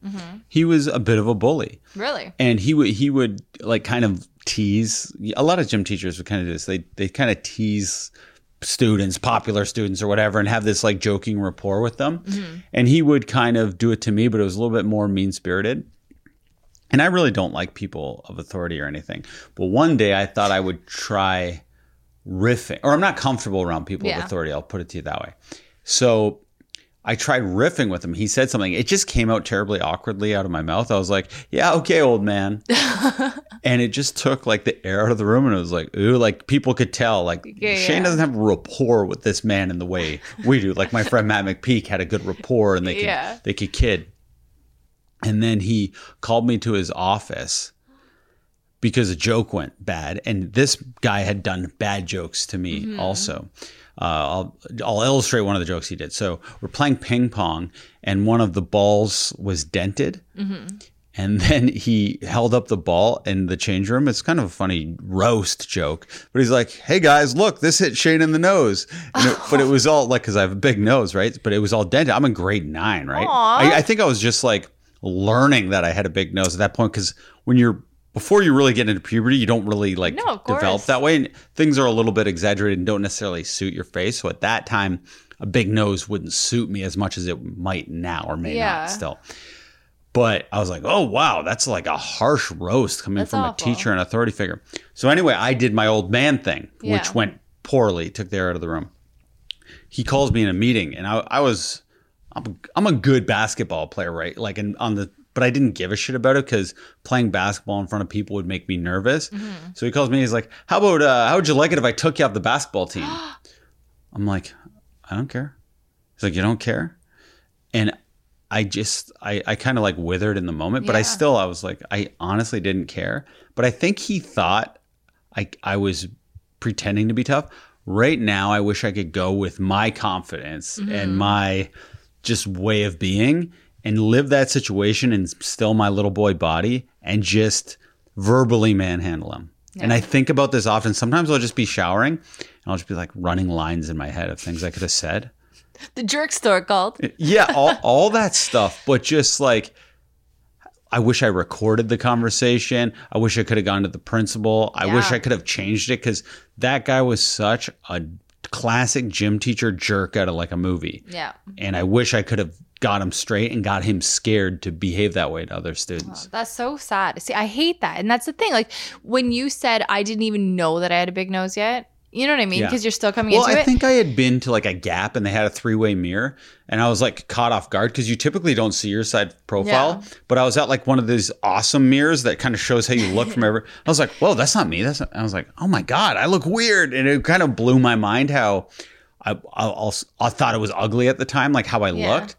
He was a bit of a bully. Really? and he would he would like kind of tease a lot of gym teachers would kind of do this. They they kind of tease students popular students or whatever and have this like joking rapport with them. Mm-hmm. And he would kind of do it to me but it was a little bit more mean spirited and i really don't like people of authority or anything. But one day i thought i would try riffing or i'm not comfortable around people Yeah. of authority i'll put it to you that way. So I tried riffing with him. He said something. It just came out terribly awkwardly out of my mouth. I was like, "Yeah, okay, old man." and it just took like the air out of the room, and it was like, "Ooh!" Like people could tell, like Yeah, Shane yeah. doesn't have rapport with this man in the way we do. Like my friend Matt McPeak had a good rapport, and they could Yeah. they could kid. And then he called me to his office because a joke went bad, and this guy had done bad jokes to me mm-hmm. also. Uh, I'll I'll illustrate one of the jokes he did. So we're playing ping pong, and one of the balls was dented, and then he held up the ball in the change room. It's kind of a funny roast joke, but he's like, "Hey guys, look, this hit Shane in the nose." And it- but it was all like because I have a big nose, right? But it was all dented. I'm in grade nine, right? I, I think I was just like learning that I had a big nose at that point because when you're before you really get into puberty, you don't really like No, develop that way, and things are a little bit exaggerated and don't necessarily suit your face. So at that time, a big nose wouldn't suit me as much as it might now or may Yeah. not still. But I was like, oh wow, that's like a harsh roast coming That's from awful. a teacher and authority figure. So anyway, I did my old man thing, Yeah. which went poorly, took the air out of the room. He calls me in a meeting, and I, I was, I'm, I'm a good basketball player, right? Like, in, on the, but I didn't give a shit about it because playing basketball in front of people would make me nervous. Mm-hmm. So he calls me, he's like, how about, uh, how would you like it if I took you off the basketball team? I'm like, I don't care. He's like, you don't care? And I just, I, I kind of like withered in the moment, but I still, I was like, I honestly didn't care. But I think he thought I, I was pretending to be tough. Right now, I wish I could go with my confidence and my just way of being and live that situation and still my little boy body and just verbally manhandle him. And I think about this often. Sometimes I'll just be showering and I'll just be like running lines in my head of things I could have said. The jerk store called. Yeah, all, all that stuff, but just like I wish I recorded the conversation. I wish I could have gone to the principal. I wish I could have changed it because that guy was such a classic gym teacher jerk out of like a movie. Yeah. And I wish I could have got him straight and got him scared to behave that way to other oh, students. That's so sad. See, I hate that. And that's the thing. Like when you said I didn't even know that I had a big nose yet, you know what I mean? Yeah. Because you're still coming Well, into I it. think I had been to like a Gap and they had a three way mirror, and I was like caught off guard because you typically don't see your side profile. Yeah. But I was at like one of these awesome mirrors that kind of shows how you look from every. I was like, "Whoa, that's not me." That's. Not, I was like, "Oh my god, I look weird," and it kind of blew my mind how I I, also, I thought it was ugly at the time, like how I Yeah. looked.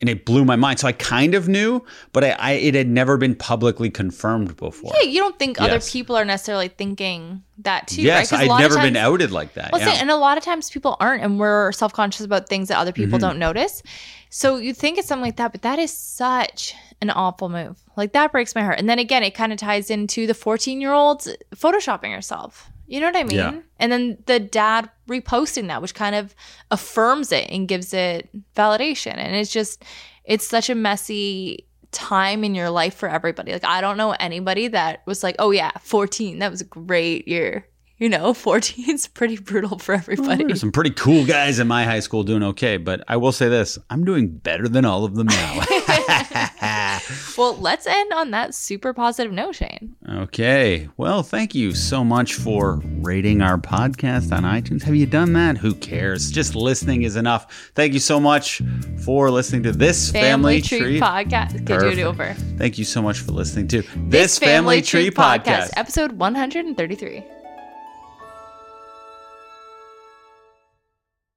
And it blew my mind. So I kind of knew, but I, I it had never been publicly confirmed before. yeah, you don't think other people are necessarily thinking that too, right? yes, a I'd never been outed like that. Well, yeah. see, and a lot of times people aren't, and we're self conscious about things that other people Mm-hmm. don't notice. So you think it's something like that, but that is such an awful move. Like that breaks my heart. And then again, it kind of ties into the 14 year old photoshopping herself. You know what I mean? Yeah. And then the dad reposting that, which kind of affirms it and gives it validation. And it's just, it's such a messy time in your life for everybody. Like, I don't know anybody that was like, oh, yeah, 14, that was a great year. You know, 14 is pretty brutal for everybody. There's some pretty cool guys in my high school doing okay, but I will say this I'm doing better than all of them now. well, let's end on that super positive note, Shane. okay. Well, thank you so much for rating our podcast on iTunes. Have you done that? Who cares? Just listening is enough. Thank you so much for listening to this Family, Tree. podcast. Could do it over. Thank you so much for listening to this, Family, Tree, podcast. episode 133.